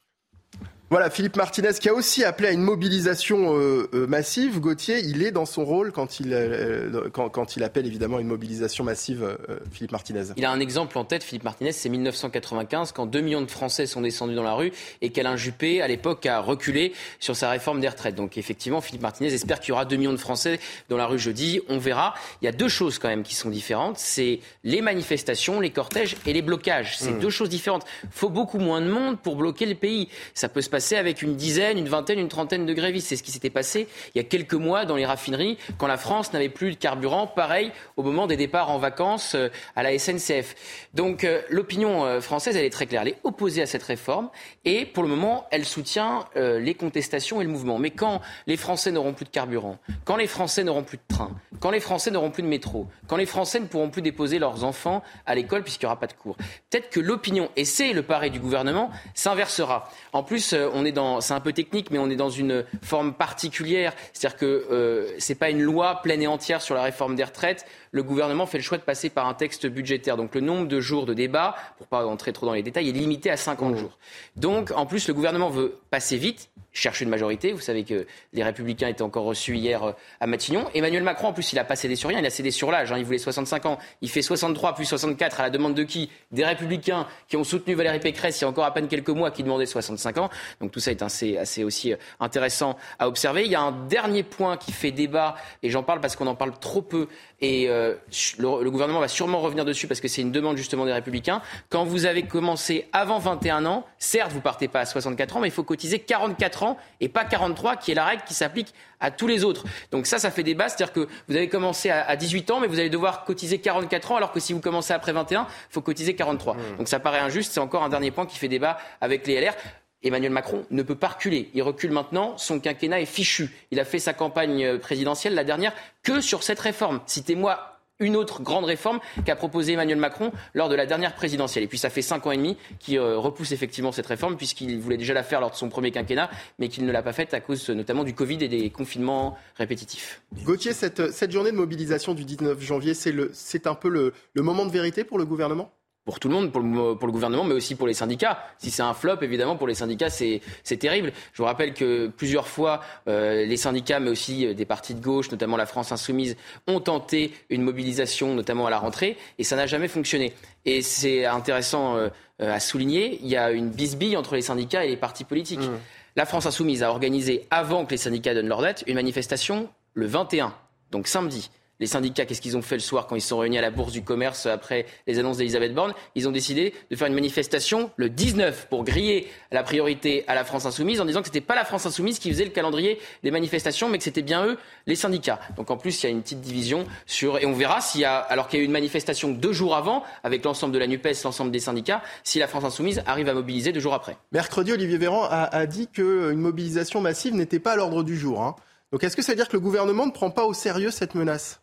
Voilà, Philippe Martinez qui a aussi appelé à une mobilisation euh, euh, massive. Gauthier, il est dans son rôle quand il, euh, quand, quand il appelle évidemment à une mobilisation massive, euh, Philippe Martinez. Il a un exemple en tête, Philippe Martinez, c'est 1995, quand 2 millions de Français sont descendus dans la rue et qu'Alain Juppé, à l'époque, a reculé sur sa réforme des retraites. Donc effectivement, Philippe Martinez espère qu'il y aura 2 millions de Français dans la rue jeudi. On verra. Il y a deux choses quand même qui sont différentes. C'est les manifestations, les cortèges et les blocages. C'est Mm. deux choses différentes. faut beaucoup moins de monde pour bloquer le pays. Ça peut se passer avec une dizaine, une vingtaine, une trentaine de grévistes. C'est ce qui s'était passé il y a quelques mois dans les raffineries quand la France n'avait plus de carburant. Pareil au moment des départs en vacances euh, à la SNCF. Donc euh, l'opinion euh, française, elle est très claire. Elle est opposée à cette réforme et pour le moment, elle soutient les contestations et le mouvement. Mais quand les Français n'auront plus de carburant, quand les Français n'auront plus de train, quand les Français n'auront plus de métro, quand les Français ne pourront plus déposer leurs enfants à l'école puisqu'il n'y aura pas de cours, peut-être que l'opinion, et c'est le pari du gouvernement, s'inversera. En plus, on est dans, c'est un peu technique, mais on est dans une forme particulière. C'est-à-dire que euh, c'est pas une loi pleine et entière sur la réforme des retraites. Le gouvernement fait le choix de passer par un texte budgétaire. Donc le nombre de jours de débat, pour pas entrer trop dans les détails, est limité à 50 jours. Donc en plus, le gouvernement veut passer vite, chercher une majorité. Vous savez que les Républicains étaient encore reçus hier euh, à Matignon. Emmanuel Macron, en plus, il a pas cédé sur rien, il a cédé sur l'âge. hein. Il voulait 65 ans. Il fait 63 plus 64 à la demande de qui? Des Républicains qui ont soutenu Valérie Pécresse il y a encore à peine quelques mois qui demandaient 65 ans. Donc tout ça est assez, assez aussi intéressant à observer. Il y a un dernier point qui fait débat, et j'en parle parce qu'on en parle trop peu, et le, le, gouvernement va sûrement revenir dessus parce que c'est une demande justement des Républicains. Quand vous avez commencé avant 21 ans, certes, vous partez pas à 64 ans, mais il faut cotiser 44 ans et pas 43, qui est la règle qui s'applique à tous les autres. Donc ça, ça fait débat, c'est-à-dire que vous avez commencé à 18 ans, mais vous allez devoir cotiser 44 ans, alors que si vous commencez après 21, il faut cotiser 43. Mmh. Donc ça paraît injuste, c'est encore un dernier point qui fait débat avec les LR. Emmanuel Macron ne peut pas reculer. Il recule maintenant. Son quinquennat est fichu. Il a fait sa campagne présidentielle, la dernière, que sur cette réforme. Citez-moi une autre grande réforme qu'a proposé Emmanuel Macron lors de la dernière présidentielle. Et puis ça fait cinq ans et demi qu'il euh, repousse effectivement cette réforme puisqu'il voulait déjà la faire lors de son premier quinquennat, mais qu'il ne l'a pas faite à cause notamment du Covid et des confinements répétitifs. Gauthier, cette journée de mobilisation du 19 janvier, c'est un peu le moment de vérité pour le gouvernement? Pour tout le monde, pour le, pour le, gouvernement, mais aussi pour les syndicats. Si c'est un flop, évidemment, pour les syndicats, c'est terrible. Je vous rappelle que plusieurs fois, euh, les syndicats, mais aussi euh, des partis de gauche, notamment la France insoumise, ont tenté une mobilisation, notamment à la rentrée, et ça n'a jamais fonctionné. Et c'est intéressant euh, à souligner, il y a une bisbille entre les syndicats et les partis politiques. Mmh. La France insoumise a organisé, avant que les syndicats donnent leur date, une manifestation le 21, donc samedi les syndicats, qu'est-ce qu'ils ont fait le soir quand ils sont réunis à la Bourse du Commerce après les annonces d'Elisabeth Borne? Ils ont décidé de faire une manifestation le 19 pour griller la priorité à la France insoumise en disant que ce n'était pas la France insoumise qui faisait le calendrier des manifestations, mais que c'était bien eux, les syndicats. Donc en plus, il y a une petite division sur et on verra s'il y a alors qu'il y a eu une manifestation deux jours avant avec l'ensemble de la Nupes, l'ensemble des syndicats, si la France insoumise arrive à mobiliser deux jours après. Mercredi, Olivier Véran a, dit qu'une mobilisation massive n'était pas à l'ordre du jour. Hein. Donc est-ce que ça veut dire que le gouvernement ne prend pas au sérieux cette menace?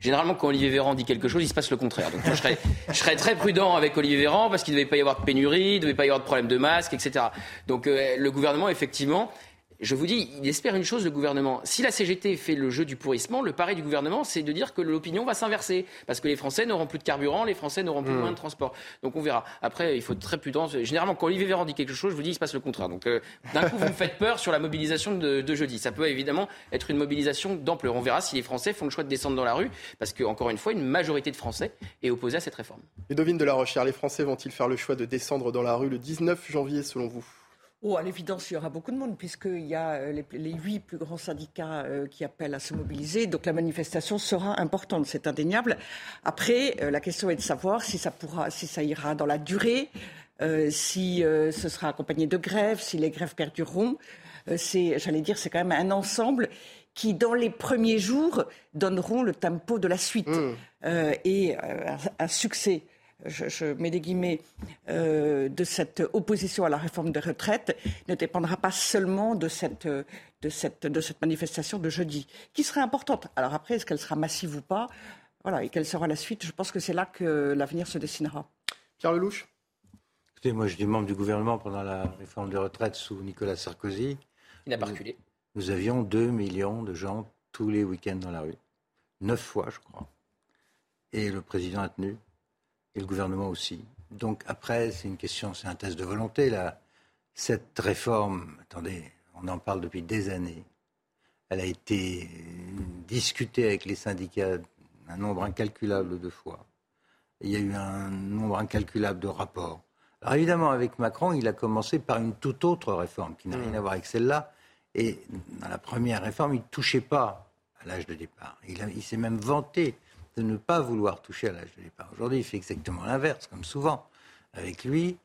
Généralement, quand Olivier Véran dit quelque chose, il se passe le contraire. Donc, je serais, très prudent avec Olivier Véran parce qu'il ne devait pas y avoir de pénurie, il ne devait pas y avoir de problème de masque, etc. Donc, euh, le gouvernement, effectivement, je vous dis, il espère une chose, le gouvernement. Si la CGT fait le jeu du pourrissement, le pari du gouvernement, c'est de dire que l'opinion va s'inverser. Parce que les Français n'auront plus de carburant, les Français n'auront plus mmh. de transport. Donc on verra. Après, il faut être très prudent. Généralement, quand Olivier Véran dit quelque chose, je vous dis, il se passe le contraire. Donc euh, d'un coup, vous me faites peur sur la mobilisation de, jeudi. Ça peut évidemment être une mobilisation d'ampleur. On verra si les Français font le choix de descendre dans la rue. Parce qu'encore une fois, une majorité de Français est opposée à cette réforme. Ludovine de la Rochère, les Français vont-ils faire le choix de descendre dans la rue le 19 janvier, selon vous? Oh, à l'évidence, il y aura beaucoup de monde, puisqu'il y a euh, les, huit plus grands syndicats euh, qui appellent à se mobiliser. Donc la manifestation sera importante, c'est indéniable. Après, euh, la question est de savoir si ça, pourra, si ça ira dans la durée, si ce sera accompagné de grèves, si les grèves perdureront. c'est, j'allais dire, c'est quand même un ensemble qui, dans les premiers jours, donneront le tempo de la suite mmh. et un succès je, mets des guillemets, euh, de cette opposition à la réforme des retraites ne dépendra pas seulement de cette, de cette, de cette manifestation de jeudi, qui sera importante. Alors après, est-ce qu'elle sera massive ou pas? Voilà, et quelle sera la suite? Je pense que c'est là que l'avenir se dessinera. Pierre Lelouch? Écoutez, moi, je suis membre du gouvernement pendant la réforme des retraites sous Nicolas Sarkozy. Il n'a pas reculé. Nous avions 2 millions de gens tous les week-ends dans la rue. Neuf fois, je crois. Et le président a tenu et le gouvernement aussi. Donc après, c'est une question, c'est un test de volonté. Là. Cette réforme, attendez, on en parle depuis des années. Elle a été discutée avec les syndicats un nombre incalculable de fois. Il y a eu un nombre incalculable de rapports. Alors évidemment, avec Macron, il a commencé par une toute autre réforme qui n'a rien à voir avec celle-là. Et dans la première réforme, il ne touchait pas à l'âge de départ. Il, il s'est même vanté de ne pas vouloir toucher à l'âge de départ. Aujourd'hui, il fait exactement l'inverse, comme souvent avec lui.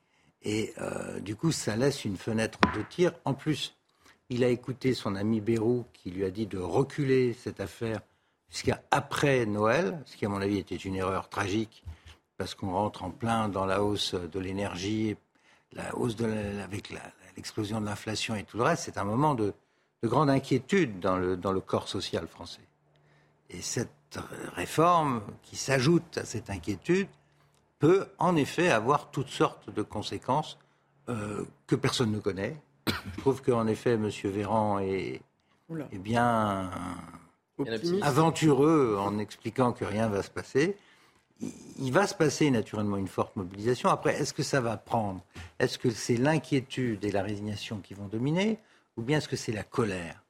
Et euh, du coup, ça laisse une fenêtre de tir. En plus, il a écouté son ami Bérou qui lui a dit de reculer cette affaire jusqu'après Noël, ce qui, à mon avis, était une erreur tragique, parce qu'on rentre en plein dans la hausse de l'énergie, la hausse de avec l'explosion de l'inflation et tout le reste. C'est un moment de, de grande inquiétude dans le, dans le corps social français. Et cette réforme qui s'ajoute à cette inquiétude peut en effet avoir toutes sortes de conséquences euh, que personne ne connaît. Je trouve qu'en effet, M. Véran est, est bien aventureux en expliquant que rien ne va se passer. Il va se passer naturellement une forte mobilisation. Après, est-ce que ça va prendre? Est-ce que c'est l'inquiétude et la résignation qui vont dominer? Ou bien est-ce que c'est la colère?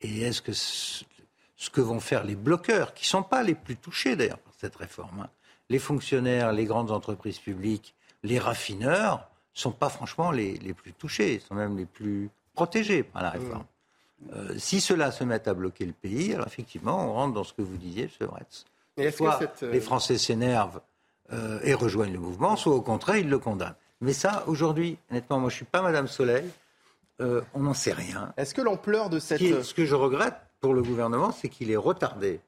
Et est-ce que ce que vont faire les bloqueurs, qui ne sont pas les plus touchés d'ailleurs par cette réforme. Hein. Les fonctionnaires, les grandes entreprises publiques, les raffineurs, sont pas franchement les, les plus touchés, sont même les plus protégés par la réforme. Euh, si cela se met à bloquer le pays, alors effectivement, on rentre dans ce que vous disiez, M. Bretz. Soit cette, euh, les Français s'énervent euh, et rejoignent le mouvement, soit au contraire, ils le condamnent. Mais ça, aujourd'hui, honnêtement, moi je ne suis pas Madame Soleil, euh, on n'en sait rien. Est-ce que l'ampleur de cette... Ce, qui est- ce que je regrette pour le gouvernement, c'est qu'il ait retardé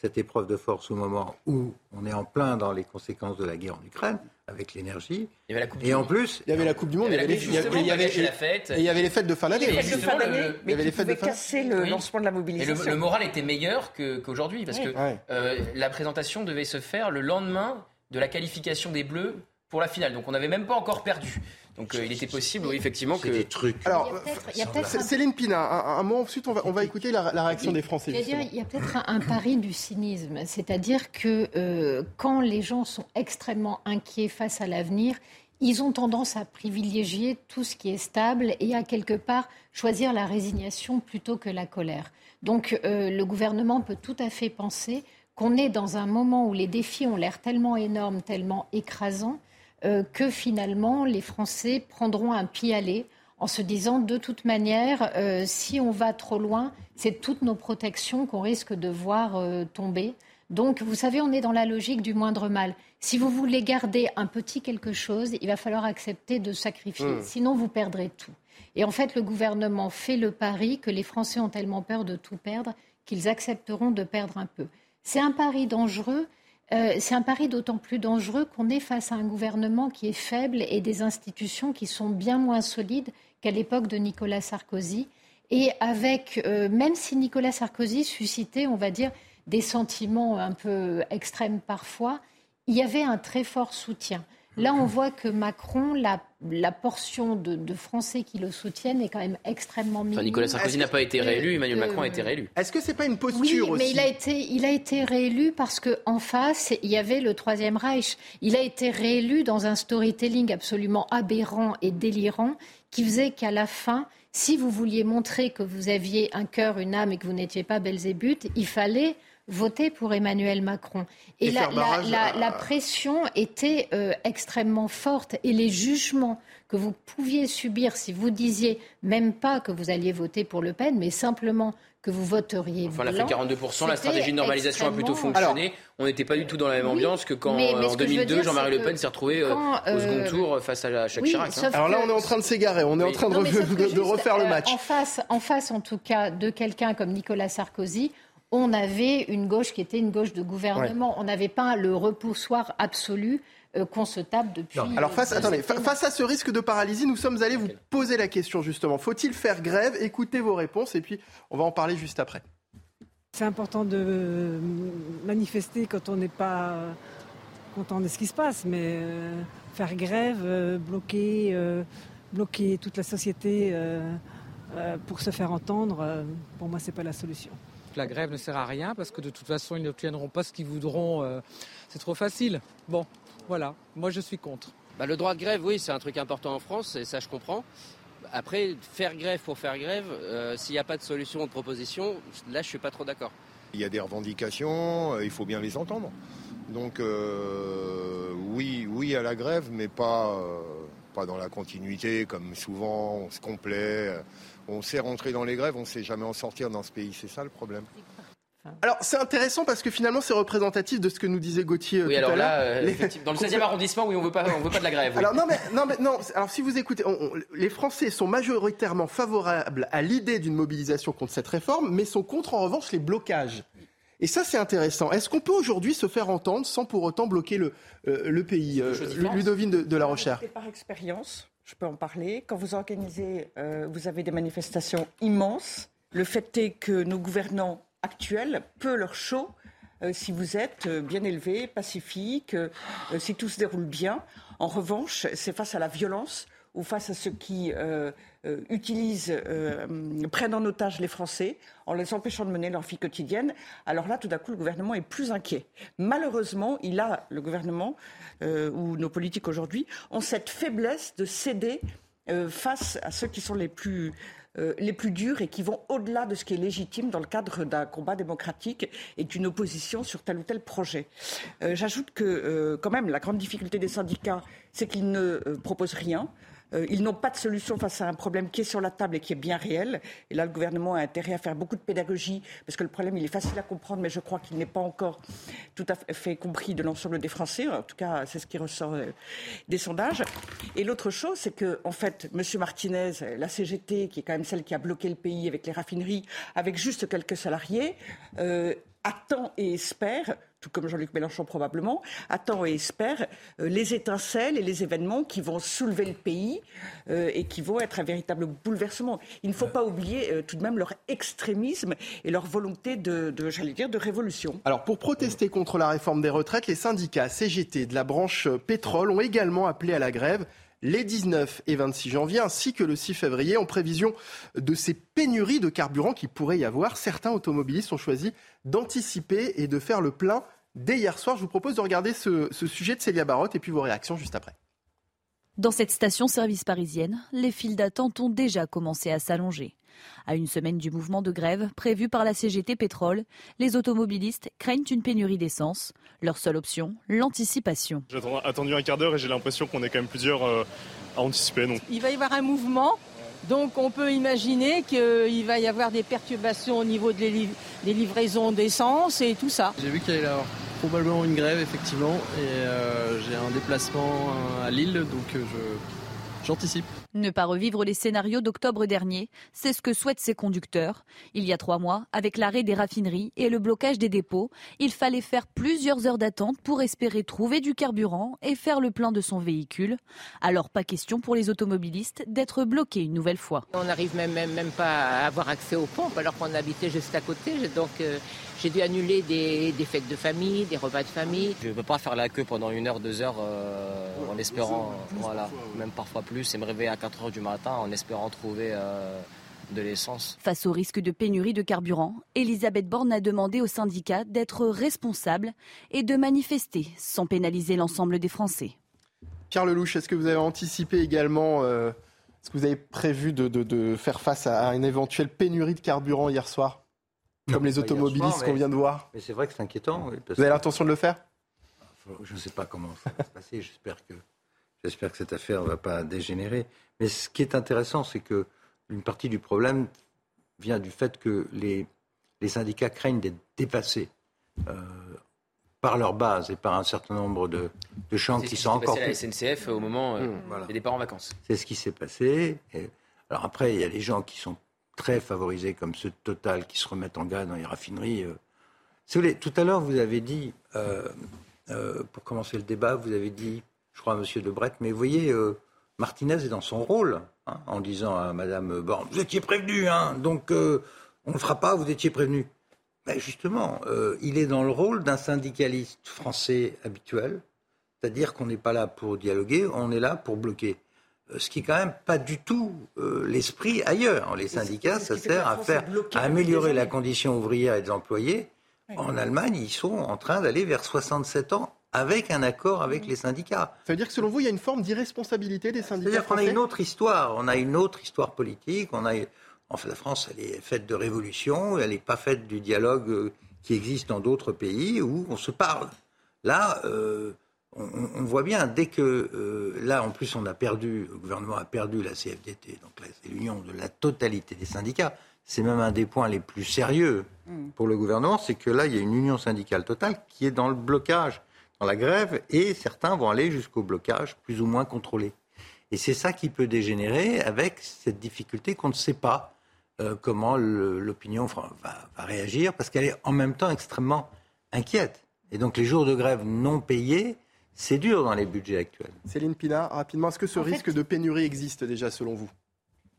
cette épreuve de force au moment où on est en plein dans les conséquences de la guerre en Ukraine, avec l'énergie. Il y avait la Coupe Et du en Monde. plus, Il y avait la Coupe du Monde, il y avait les, il y avait- il y avait- Justement, la fête. et il y avait les fêtes de fin d'année. Les fêtes de fin d'année, Il y avait les fêtes de fin- casser le Oui. lancement de la Et le, mobilisation. le moral était meilleur qu'aujourd'hui parce que Ouais. euh, la présentation devait se faire le lendemain de la qualification des Bleus pour la finale. Donc on n'avait même pas encore perdu. Donc euh, il était possible, oui, effectivement, que. des trucs. Alors, Il y a peut-être- il y a peut-être C- un- Céline Pina, un, un mot ensuite, on va, on va écouter la, la réaction des Français. Justement. il y a peut-être un, un pari du cynisme, c'est-à-dire que euh, quand les gens sont extrêmement inquiets face à l'avenir, ils ont tendance à privilégier tout ce qui est stable et à quelque part choisir la résignation plutôt que la colère. Donc euh, le gouvernement peut tout à fait penser qu'on est dans un moment où les défis ont l'air tellement énormes, tellement écrasants, euh, que finalement les Français prendront un pis-aller en se disant de toute manière, euh, si on va trop loin, c'est toutes nos protections qu'on risque de voir euh, tomber. Donc, vous savez, on est dans la logique du moindre mal. Si vous voulez garder un petit quelque chose, il va falloir accepter de sacrifier. Mm. Sinon, vous perdrez tout. Et en fait, le gouvernement fait le pari que les Français ont tellement peur de tout perdre qu'ils accepteront de perdre un peu. C'est un pari dangereux. Euh, c'est un pari d'autant plus dangereux qu'on est face à un gouvernement qui est faible et des institutions qui sont bien moins solides qu'à l'époque de Nicolas Sarkozy. Et avec, euh, même si Nicolas Sarkozy suscitait, on va dire, des sentiments un peu extrêmes parfois, il y avait un très fort soutien. Là, on voit que Macron, la, la portion de, de Français qui le soutiennent est quand même extrêmement minime. Enfin, Nicolas Sarkozy n'a pas été Euh, réélu, Emmanuel euh, Macron a été réélu. Est-ce que c'est pas une oui, posture aussi mais il a été, il a été réélu parce que en face, il y avait le Troisième Reich. Il a été réélu dans un storytelling absolument aberrant et délirant qui faisait qu'à la fin, si vous vouliez montrer que vous aviez un cœur, une âme et que vous n'étiez pas Belzébuth, il fallait voter pour Emmanuel Macron. Et, Et la, faire barrage la- à- la pression était euh, extrêmement forte et les jugements que vous pouviez subir si vous disiez même pas que vous alliez voter pour Le Pen, mais simplement que vous voteriez Enfin, elle a fait 42%, la stratégie de normalisation a plutôt fonctionné. on n'était pas du tout dans la même Oui, ambiance que quand, mais- mais euh, en que je veux 2002, dire, Jean-Marie Le Pen s'est retrouvé euh, au second tour face à Jacques oui, Chirac. hein. Alors là, on est en train de s'égarer, on est en train de, Non, refaire- de- de le match. En face, en face, en tout cas, de quelqu'un comme Nicolas Sarkozy, on avait une gauche qui était une gauche de gouvernement. On n'avait pas le repoussoir absolu euh, qu'on se tape depuis. Alors face, euh, attendez, fa- face à ce risque de paralysie, nous sommes allés vous poser la question justement. Faut-il faire grève? Écoutez vos réponses et puis on va en parler juste après. C'est important de manifester quand on n'est pas content de ce qui se passe, mais euh, faire grève, euh, bloquer, euh, bloquer toute la société euh, euh, pour se faire entendre, euh, pour moi, c'est pas la solution. La grève ne sert à rien parce que de toute façon, ils n'obtiendront pas ce qu'ils voudront. euh, c'est trop facile. Bon, voilà. Moi, je suis contre. Bah, le droit de grève, oui, c'est un truc important en France, et ça je comprends. Après, faire grève pour faire grève, euh, s'il n'y a pas de solution ou de proposition, là je suis pas trop d'accord. Il y a des revendications, euh, il faut bien les entendre. Donc euh, oui, oui à la grève, mais pas, euh, pas dans la continuité, comme souvent on se complaît. On sait rentrer dans les grèves, on ne sait jamais en sortir dans ce pays, c'est ça le problème. Alors c'est intéressant parce que finalement c'est représentatif de ce que nous disait Gauthier euh, Oui, tout alors à l'heure. euh, Les- dans le 16e arrondissement, oui, on veut pas, on veut pas de la grève. oui. Alors non mais non mais non. Alors si vous écoutez, on- on- les Français sont majoritairement favorables à l'idée d'une mobilisation contre cette réforme, mais sont contre en revanche les blocages. Et ça c'est intéressant. Est-ce qu'on peut aujourd'hui se faire entendre sans pour autant bloquer le euh, le pays euh, Ludovine de, de la Rochère? Et Par expérience, je peux en parler. Quand vous organisez, euh, vous avez des manifestations immenses. Le fait est que nos gouvernants actuels, peu leur chaud, euh, si vous êtes euh, bien élevé, pacifique, euh, si tout se déroule bien. En revanche, c'est face à la violence ou face à ceux qui euh, utilisent, euh, prennent en otage les Français en les empêchant de mener leur vie quotidienne. Alors là, tout d'un coup, le gouvernement est plus inquiet. Malheureusement, il a, le gouvernement, euh, ou nos politiques aujourd'hui, ont cette faiblesse de céder face à ceux qui sont les plus les plus durs et qui vont au-delà de ce qui est légitime dans le cadre d'un combat démocratique et d'une opposition sur tel ou tel projet. J'ajoute que, quand même, la grande difficulté des syndicats, c'est qu'ils ne proposent rien. Euh, ils n'ont pas de solution face à un problème qui est sur la table et qui est bien réel. Et là, le gouvernement a intérêt à faire beaucoup de pédagogie, parce que le problème, il est facile à comprendre, mais je crois qu'il n'est pas encore tout à fait compris de l'ensemble des Français. En tout cas, c'est ce qui ressort euh, des sondages. Et l'autre chose, c'est que, en fait, M. Martinez, la CGT, qui est quand même celle qui a bloqué le pays avec les raffineries, avec juste quelques salariés, euh, attend et espère tout comme Jean-Luc Mélenchon probablement, attend et espère euh, les étincelles et les événements qui vont soulever le pays euh, et qui vont être un véritable bouleversement. Il ne faut pas oublier euh, tout de même leur extrémisme et leur volonté de, j'allais dire, de révolution. Alors pour protester contre la réforme des retraites, les syndicats CGT de la branche pétrole ont également appelé à la grève les 19 et 26 janvier ainsi que le 6 février en prévision de ces pénuries de carburant qui pourrait y avoir. Certains automobilistes ont choisi d'anticiper et de faire le plein dès hier soir. Je vous propose de regarder ce, sujet de Célia Barotte et puis vos réactions juste après. Dans cette station-service parisienne, les files d'attente ont déjà commencé à s'allonger. À une semaine du mouvement de grève prévu par la CGT Pétrole, les automobilistes craignent une pénurie d'essence. Leur seule option, l'anticipation. J'ai attendu un quart d'heure et j'ai l'impression qu'on est quand même plusieurs euh, à anticiper. Il va y avoir un mouvement donc on peut imaginer qu'il va y avoir des perturbations au niveau des livraisons d'essence et tout ça. J'ai vu qu'il y avait probablement une grève effectivement et euh, j'ai un déplacement à Lille donc euh, j'anticipe. Ne pas revivre les scénarios d'octobre dernier, c'est ce que souhaitent ces conducteurs. Il y a trois mois, avec l'arrêt des raffineries et le blocage des dépôts, il fallait faire plusieurs heures d'attente pour espérer trouver du carburant et faire le plein de son véhicule. Alors pas question pour les automobilistes d'être bloqués une nouvelle fois. On n'arrive même, même, pas à avoir accès aux pompes alors qu'on habitait juste à côté. Donc euh, j'ai dû annuler des, fêtes de famille, des repas de famille. Je ne veux pas faire la queue pendant une heure, deux heures euh, en espérant, voilà, même parfois plus, et me réveiller à 4 heures du matin en espérant trouver euh, de l'essence. Face au risque de pénurie de carburant, Elisabeth Borne a demandé aux syndicats d'être responsables et de manifester sans pénaliser l'ensemble des Français. Pierre Lelouch, est-ce que vous avez anticipé également, euh, est-ce que vous avez prévu de, faire face à une éventuelle pénurie de carburant hier soir Comme les automobilistes qu'on vient de voir? Mais c'est vrai que c'est inquiétant. vous avez l'intention de le faire? Je ne sais pas comment ça va se passer. J'espère que J'espère que cette affaire ne va pas dégénérer. Mais ce qui est intéressant, c'est que une partie du problème vient du fait que les, les syndicats craignent d'être dépassés euh, par leur base et par un certain nombre de, de champs qui sont encore. C'est la SNCF au moment euh, mmh, des départs en vacances. C'est ce qui s'est passé. alors après, il y a des gens qui sont très favorisés, comme ceux de Total, qui se remettent en grève dans les raffineries. Euh. Si vous voulez, tout à l'heure, vous avez dit, pour commencer le débat, vous avez dit je crois, à M. Debret. Mais vous voyez, euh, Martinez est dans son rôle, hein, en disant à Mme Borne, vous étiez prévenu, hein, donc euh, on ne le fera pas, vous étiez prévenu. Ben justement, euh, il est dans le rôle d'un syndicaliste français habituel, c'est-à-dire qu'on n'est pas là pour dialoguer, on est là pour bloquer. Ce qui est quand même pas du tout l'esprit ailleurs. Les syndicats, ça sert à faire, à améliorer la condition ouvrière et des employés. En Allemagne, ils sont en train d'aller vers 67 ans avec un accord avec les syndicats. Ça veut dire que selon vous, il y a une forme d'irresponsabilité des syndicats C'est-à-dire qu'on a une autre histoire, on a une autre histoire politique, on a... En fait, la France, elle est faite de révolution, elle n'est pas faite du dialogue euh, qui existe dans d'autres pays où on se parle. Là, euh, on, voit bien, dès que... Euh, là, en plus, on a perdu, le gouvernement a perdu la CFDT, donc c'est l'union de la totalité des syndicats. C'est même un des points les plus sérieux mm. pour le gouvernement, c'est que là, il y a une union syndicale totale qui est dans le blocage dans la grève et certains vont aller jusqu'au blocage plus ou moins contrôlé. Et c'est ça qui peut dégénérer avec cette difficulté qu'on ne sait pas euh, comment l'opinion va, va, réagir parce qu'elle est en même temps extrêmement inquiète. Et donc les jours de grève non payés, c'est dur dans les budgets actuels. Céline Pina, rapidement, est-ce que ce risque de pénurie existe déjà selon vous?